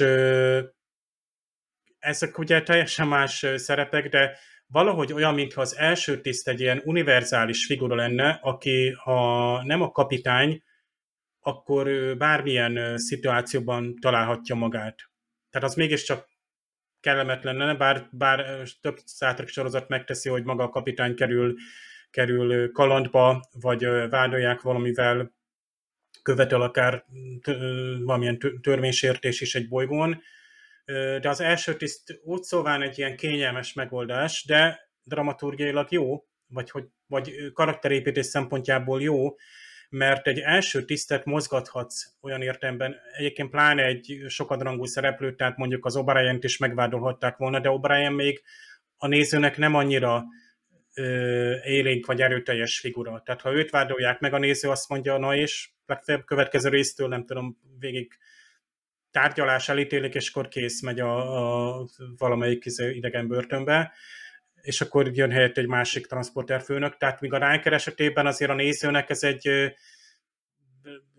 ezek ugye teljesen más szerepek, de valahogy olyan, mintha az első tiszt egy ilyen univerzális figura lenne, aki ha nem a kapitány, akkor bármilyen szituációban találhatja magát. Tehát az mégiscsak kellemetlen lenne, bár, bár több Star sorozat megteszi, hogy maga a kapitány kerül, kerül kalandba, vagy vádolják valamivel, követel akár valamilyen törvénysértés is egy bolygón, de az első tiszt úgy szóván egy ilyen kényelmes megoldás, de dramaturgiailag jó, vagy, hogy, vagy karakterépítés szempontjából jó, mert egy első tisztet mozgathatsz olyan értelemben, egyébként pláne egy sokadrangú szereplőt, tehát mondjuk az obrien is megvádolhatták volna, de O'Brien még a nézőnek nem annyira ö, élénk vagy erőteljes figura. Tehát ha őt vádolják meg, a néző azt mondja, na és legfeljebb következő résztől nem tudom, végig tárgyalás elítélik, és akkor kész, megy a, a valamelyik izé idegen börtönbe, és akkor jön helyett egy másik transporterfőnök, tehát míg a Riker esetében azért a nézőnek ez egy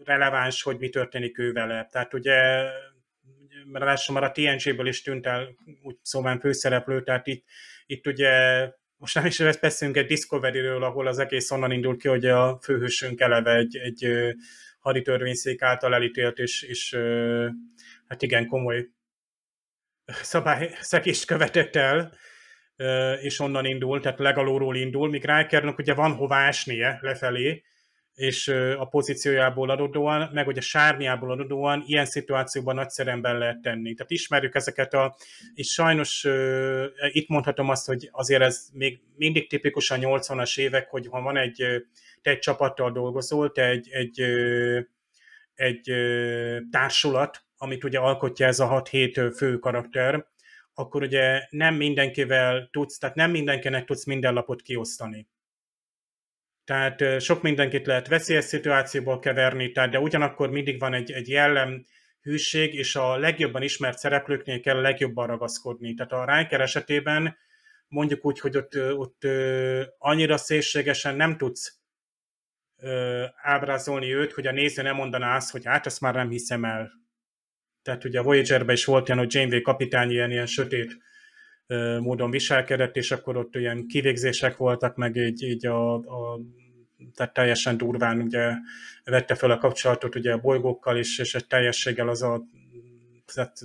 releváns, hogy mi történik ő vele. Tehát ugye ráadásul már a TNG-ből is tűnt el úgy szóval főszereplő, tehát itt, itt ugye most nem is beszélünk egy Discovery-ről, ahol az egész onnan indul ki, hogy a főhősünk eleve egy, egy haditörvényszék által elítélt, és, és hát igen, komoly szabályszekést követett el, és onnan indul, tehát legalóról indul, míg Rikernek ugye van hova esnie lefelé, és a pozíciójából adódóan, meg ugye a sárnyából adódóan ilyen szituációban nagyszerűen be lehet tenni. Tehát ismerjük ezeket a, és sajnos uh, itt mondhatom azt, hogy azért ez még mindig tipikus a 80-as évek, hogy ha van egy, te egy csapattal dolgozol, te egy, egy, egy, társulat, amit ugye alkotja ez a 6-7 fő karakter, akkor ugye nem mindenkivel tudsz, tehát nem mindenkinek tudsz minden lapot kiosztani. Tehát sok mindenkit lehet veszélyes szituációból keverni, tehát, de ugyanakkor mindig van egy, egy jellem, hűség, és a legjobban ismert szereplőknél kell legjobban ragaszkodni. Tehát a Riker esetében mondjuk úgy, hogy ott, ott annyira szélségesen nem tudsz ábrázolni őt, hogy a néző nem mondaná azt, hogy hát ezt már nem hiszem el. Tehát ugye a Voyager-ben is volt ilyen, hogy Janeway kapitány ilyen, ilyen sötét módon viselkedett, és akkor ott ilyen kivégzések voltak, meg így, így a, a tehát teljesen durván ugye vette fel a kapcsolatot ugye a bolygókkal is, és egy teljességgel az a tehát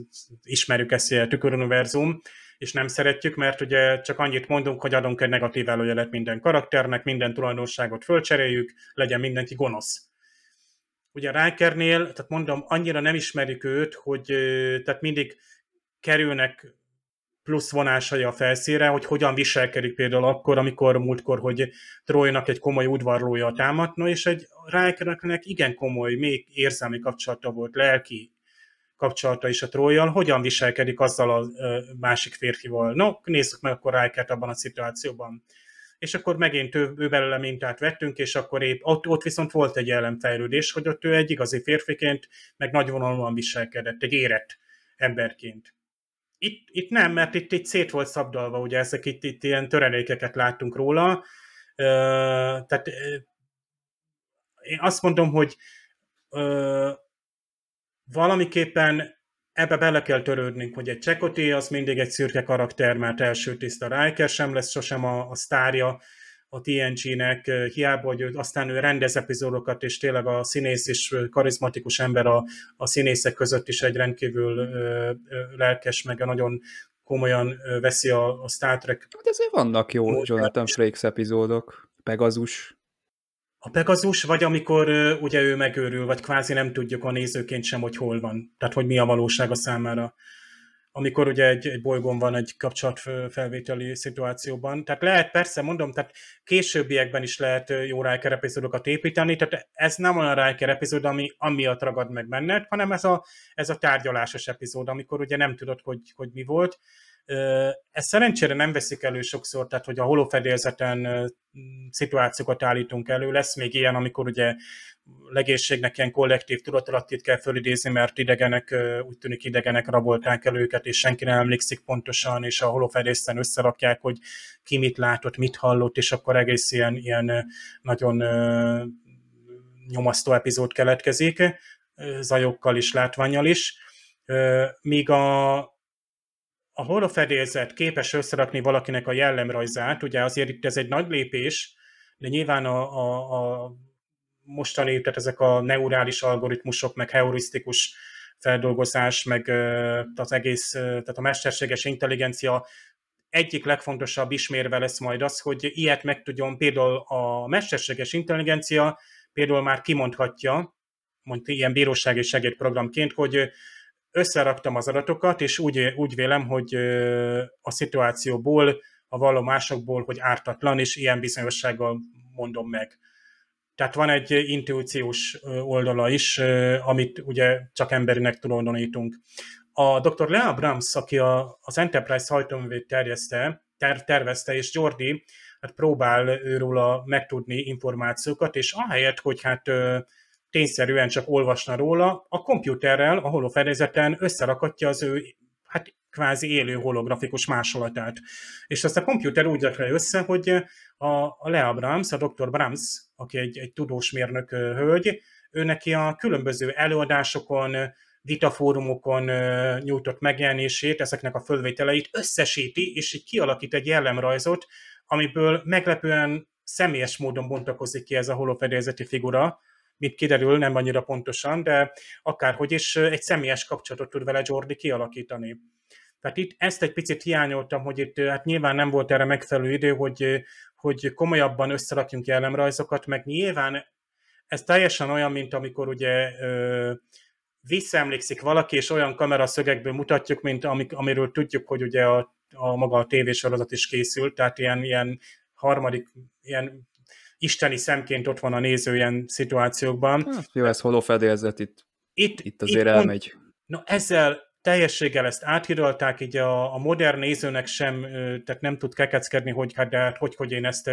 ismerjük ezt a tüköruniverzum, és nem szeretjük, mert ugye csak annyit mondunk, hogy adunk egy negatív előjelet minden karakternek, minden tulajdonságot fölcseréljük, legyen mindenki gonosz. Ugye Rikernél, tehát mondom, annyira nem ismerjük őt, hogy tehát mindig kerülnek plusz vonásai a felszíre, hogy hogyan viselkedik például akkor, amikor múltkor, hogy Trojnak egy komoly udvarlója támadna, és egy Rikernek igen komoly, még érzelmi kapcsolata volt, lelki kapcsolata is a Trojjal, hogyan viselkedik azzal a másik férfival. No, nézzük meg akkor Rikert abban a szituációban. És akkor megint ő, ő belőle mintát vettünk, és akkor épp, ott, ott viszont volt egy ellenfejlődés, hogy ott ő egy igazi férfiként, meg nagyvonalúan viselkedett, egy érett emberként. Itt, itt nem, mert itt, itt szét volt szabdalva, ugye ezek itt, itt ilyen töredékeket láttunk róla, uh, tehát én azt mondom, hogy uh, valamiképpen ebbe bele kell törődnünk, hogy egy Csekoti az mindig egy szürke karakter, mert első tiszta Riker sem lesz sosem a, a sztárja a TNG-nek, hiába, hogy ő, aztán ő rendez epizódokat, és tényleg a színész és karizmatikus ember a, a színészek között is egy rendkívül ö, lelkes, meg nagyon komolyan veszi a, a Star Trek. Hát ezért vannak jó Jonathan Frakes epizódok, Pegazus, a Pegazus, vagy amikor ugye ő megőrül, vagy kvázi nem tudjuk a nézőként sem, hogy hol van. Tehát, hogy mi a valósága számára. Amikor ugye egy, egy bolygón van egy kapcsolatfelvételi szituációban. Tehát lehet, persze, mondom, tehát későbbiekben is lehet jó Riker epizódokat építeni, tehát ez nem olyan Riker epizód, ami amiatt ragad meg benned, hanem ez a, ez a tárgyalásos epizód, amikor ugye nem tudod, hogy, hogy mi volt. Ezt szerencsére nem veszik elő sokszor, tehát hogy a holófedélzeten szituációkat állítunk elő. Lesz még ilyen, amikor ugye legészségnek ilyen kollektív tudatalattit kell fölidézni, mert idegenek, úgy tűnik idegenek rabolták el őket, és senki nem emlékszik pontosan, és a holofedészen összerakják, hogy ki mit látott, mit hallott, és akkor egész ilyen, ilyen nagyon nyomasztó epizód keletkezik, zajokkal is, látványjal is. Míg a, a holofedélzet képes összerakni valakinek a jellemrajzát, ugye azért itt ez egy nagy lépés, de nyilván a, a, a mostani, tehát ezek a neurális algoritmusok, meg heurisztikus feldolgozás, meg az egész, tehát a mesterséges intelligencia egyik legfontosabb ismérve lesz majd az, hogy ilyet meg tudjon, például a mesterséges intelligencia például már kimondhatja, mondta ilyen bírósági segédprogramként, hogy összeraktam az adatokat, és úgy, úgy vélem, hogy a szituációból, a vallomásokból, hogy ártatlan, és ilyen bizonyossággal mondom meg. Tehát van egy intuíciós oldala is, amit ugye csak emberinek tulajdonítunk. A dr. Lea Brams, aki a, az Enterprise hajtóművét terjeszte, ter, tervezte, és Jordi hát próbál őről megtudni információkat, és ahelyett, hogy hát tényszerűen csak olvasna róla, a komputerrel, a holofedezeten összerakatja az ő hát kvázi élő holografikus másolatát. És azt a komputer úgy rakja össze, hogy a, a Lea Brahms, a Dr. Brahms, aki egy, egy tudós mérnök hölgy, ő neki a különböző előadásokon, vitafórumokon nyújtott megjelenését, ezeknek a fölvételeit összesíti, és így kialakít egy jellemrajzot, amiből meglepően személyes módon bontakozik ki ez a holofedélzeti figura, mint kiderül, nem annyira pontosan, de akárhogy is egy személyes kapcsolatot tud vele Jordi kialakítani. Tehát itt ezt egy picit hiányoltam, hogy itt hát nyilván nem volt erre megfelelő idő, hogy, hogy komolyabban összerakjunk jellemrajzokat, meg nyilván ez teljesen olyan, mint amikor ugye ö, visszaemlékszik valaki, és olyan kameraszögekből mutatjuk, mint amik, amiről tudjuk, hogy ugye a, a maga a tévésorozat is készült, tehát ilyen, ilyen harmadik, ilyen isteni szemként ott van a néző ilyen szituációkban. Hát, jó, ez holofedélzet itt, itt, itt azért itt elmegy. Mond, no, ezzel teljességgel ezt áthidalták, így a, a modern nézőnek sem, tehát nem tud kekeckedni, hogy hát de hát hogy, hogy én ezt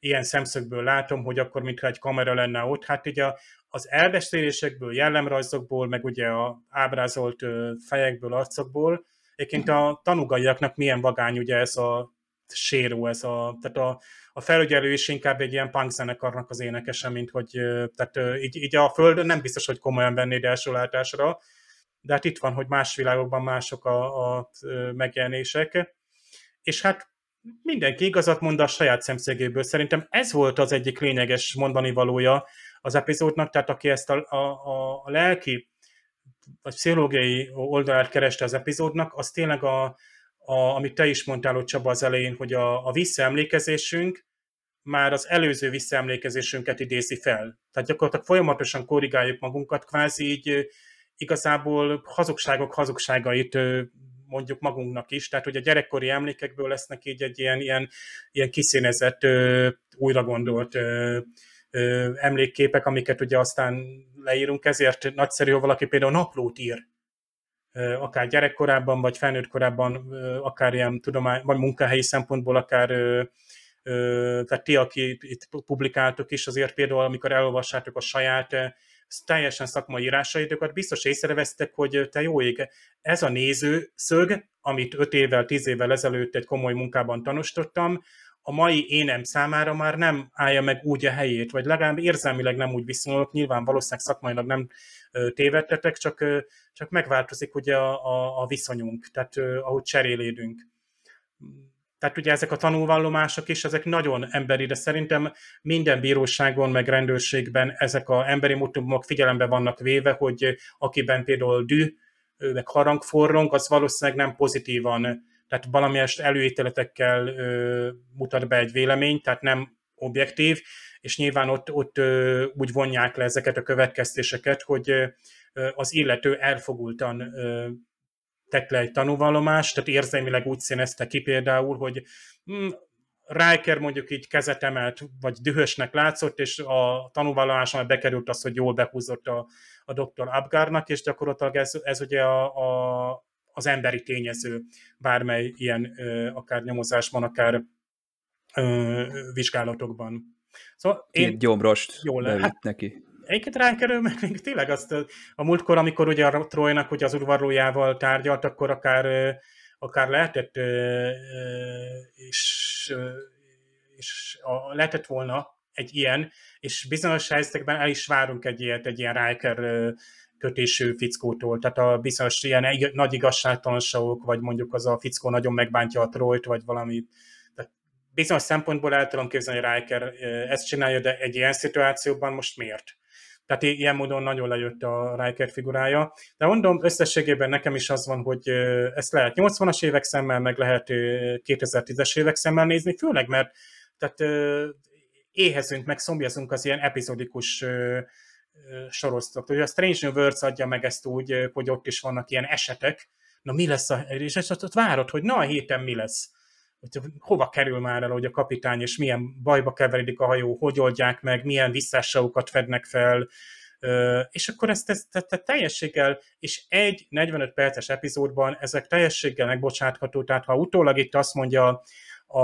ilyen szemszögből látom, hogy akkor mintha egy kamera lenne ott. Hát így a, az elbeszélésekből, jellemrajzokból, meg ugye a ábrázolt fejekből, arcokból, egyébként a tanúgaiaknak milyen vagány ugye ez a séró ez a, tehát a, a felügyelő is inkább egy ilyen punk zenekarnak az énekese, mint hogy, tehát így, így a földön nem biztos, hogy komolyan vennéd első látásra, de hát itt van, hogy más világokban mások a, a megjelenések, és hát mindenki igazat mond a saját szemszögéből. Szerintem ez volt az egyik lényeges mondani valója az epizódnak, tehát aki ezt a, a, a lelki vagy pszichológiai oldalát kereste az epizódnak, az tényleg a, a, amit te is mondtál ott Csaba az elején, hogy a, a visszaemlékezésünk már az előző visszaemlékezésünket idézi fel. Tehát gyakorlatilag folyamatosan korrigáljuk magunkat, kvázi így igazából hazugságok hazugságait mondjuk magunknak is, tehát hogy a gyerekkori emlékekből lesznek így egy ilyen, ilyen, ilyen kiszínezett, újra gondolt emlékképek, amiket ugye aztán leírunk, ezért nagyszerű, hogy valaki például naplót ír, akár gyerekkorában, vagy felnőtt korában, akár ilyen tudomány, vagy munkahelyi szempontból, akár tehát ti, aki itt publikáltok is, azért például, amikor elolvassátok a saját teljesen szakmai írásaitokat, biztos észrevesztek, hogy te jó ég, ez a nézőszög, amit 5 évvel, 10 évvel ezelőtt egy komoly munkában tanúsítottam, a mai énem számára már nem állja meg úgy a helyét, vagy legalább érzelmileg nem úgy viszonyulok, nyilván valószínűleg szakmailag nem tévedtetek, csak, csak megváltozik ugye a, a, a viszonyunk, tehát ahogy cserélédünk. Tehát ugye ezek a tanulvallomások is, ezek nagyon emberi, de szerintem minden bíróságon, meg rendőrségben ezek a emberi motivumok figyelembe vannak véve, hogy akiben például dű, meg harangforrong, az valószínűleg nem pozitívan tehát valamilyen előítéletekkel ö, mutat be egy vélemény, tehát nem objektív, és nyilván ott, ott ö, úgy vonják le ezeket a következtéseket, hogy ö, az illető elfogultan ö, tett le egy tanúvallomást, tehát érzelmileg úgy színezte ki például, hogy hm, Riker mondjuk így kezet emelt, vagy dühösnek látszott, és a tanúvallomáson bekerült az, hogy jól behúzott a, a dr. Abgarnak, és gyakorlatilag ez, ez ugye a, a, az emberi tényező bármely ilyen akár nyomozásban, akár vizsgálatokban. Szóval én Két gyomrost jól hát, neki. Egyébként rákerül, meg még tényleg azt a múltkor, amikor ugye a Trojnak ugye az udvarlójával tárgyalt, akkor akár, akár lehetett és, és a, lehetett volna egy ilyen, és bizonyos helyzetekben el is várunk egy ilyet, egy ilyen Riker kötésű fickótól, tehát a bizonyos ilyen nagy igazságtalanságok, vagy mondjuk az a fickó nagyon megbántja a trojt, vagy valami. Tehát bizonyos szempontból el tudom képzelni, hogy Riker ezt csinálja, de egy ilyen szituációban most miért? Tehát ilyen módon nagyon lejött a Riker figurája. De mondom, összességében nekem is az van, hogy ezt lehet 80-as évek szemmel, meg lehet 2010-es évek szemmel nézni, főleg mert tehát éhezünk, meg szombjazunk az ilyen epizodikus soroztak. Ugye a Strange New Worlds adja meg ezt úgy, hogy ott is vannak ilyen esetek, na mi lesz a, és ott várod, hogy na a héten mi lesz. Hogy hova kerül már el, hogy a kapitány, és milyen bajba keveredik a hajó, hogy oldják meg, milyen visszásságokat fednek fel, és akkor ezt, ezt, ezt, ezt teljességgel, és egy 45 perces epizódban ezek teljességgel megbocsátható, tehát ha utólag itt azt mondja a,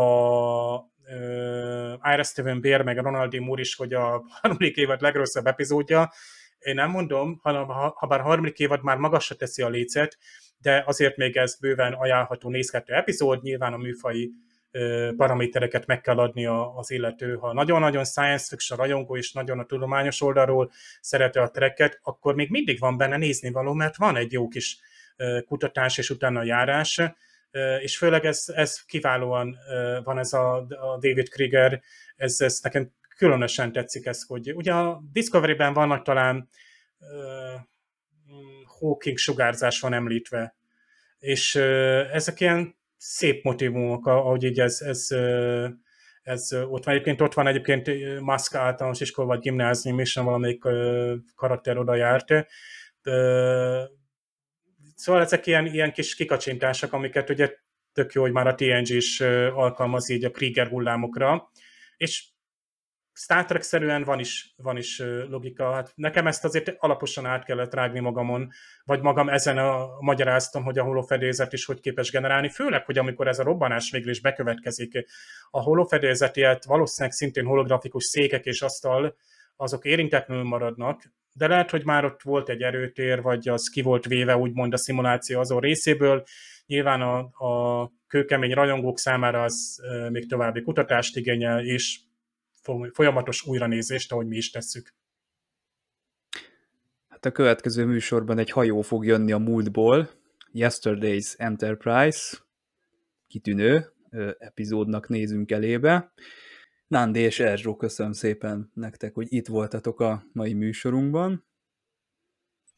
uh, Ira Steven Bear, meg a Ronaldi Moore is, hogy a harmadik évad legrosszabb epizódja. Én nem mondom, hanem ha, ha bár harmadik évad már magasra teszi a lécet, de azért még ez bőven ajánlható nézhető epizód, nyilván a műfai paramétereket meg kell adni az illető. Ha nagyon-nagyon science fiction rajongó és nagyon a tudományos oldalról szereti a treket, akkor még mindig van benne nézni való, mert van egy jó kis kutatás és utána járás, és főleg ez, ez kiválóan van ez a, a David Krieger, ez, ez nekem különösen tetszik ez, hogy ugye a Discovery-ben vannak talán uh, Hawking sugárzás van említve, és uh, ezek ilyen szép motivumok, ahogy így ez, ez, uh, ez ott van. Egyébként ott van egyébként Musk általános iskola vagy gimnázium is, valamelyik uh, karakter oda járt. Uh, Szóval ezek ilyen, ilyen kis kikacsintások, amiket ugye tök jó, hogy már a TNG is alkalmaz így a Krieger hullámokra, és Star Trek-szerűen van is, van is logika. Hát nekem ezt azért alaposan át kellett rágni magamon, vagy magam ezen a, magyaráztam, hogy a holofedélzet is hogy képes generálni, főleg, hogy amikor ez a robbanás végül is bekövetkezik, a holofedélzetiet valószínűleg szintén holografikus székek és asztal, azok érintetlenül maradnak, de lehet, hogy már ott volt egy erőtér, vagy az ki volt véve úgymond a szimuláció azon részéből. Nyilván a, a kőkemény rajongók számára az még további kutatást igényel, és folyamatos újranézést, ahogy mi is tesszük. Hát a következő műsorban egy hajó fog jönni a múltból, Yesterday's Enterprise, kitűnő epizódnak nézünk elébe. Nándi és Erzsó, köszönöm szépen nektek, hogy itt voltatok a mai műsorunkban.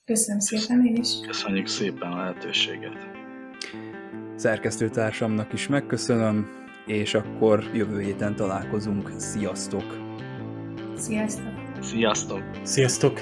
Köszönöm szépen én is. Köszönjük szépen a lehetőséget. Szerkesztőtársamnak is megköszönöm, és akkor jövő héten találkozunk. Sziasztok! Sziasztok! Sziasztok! Sziasztok!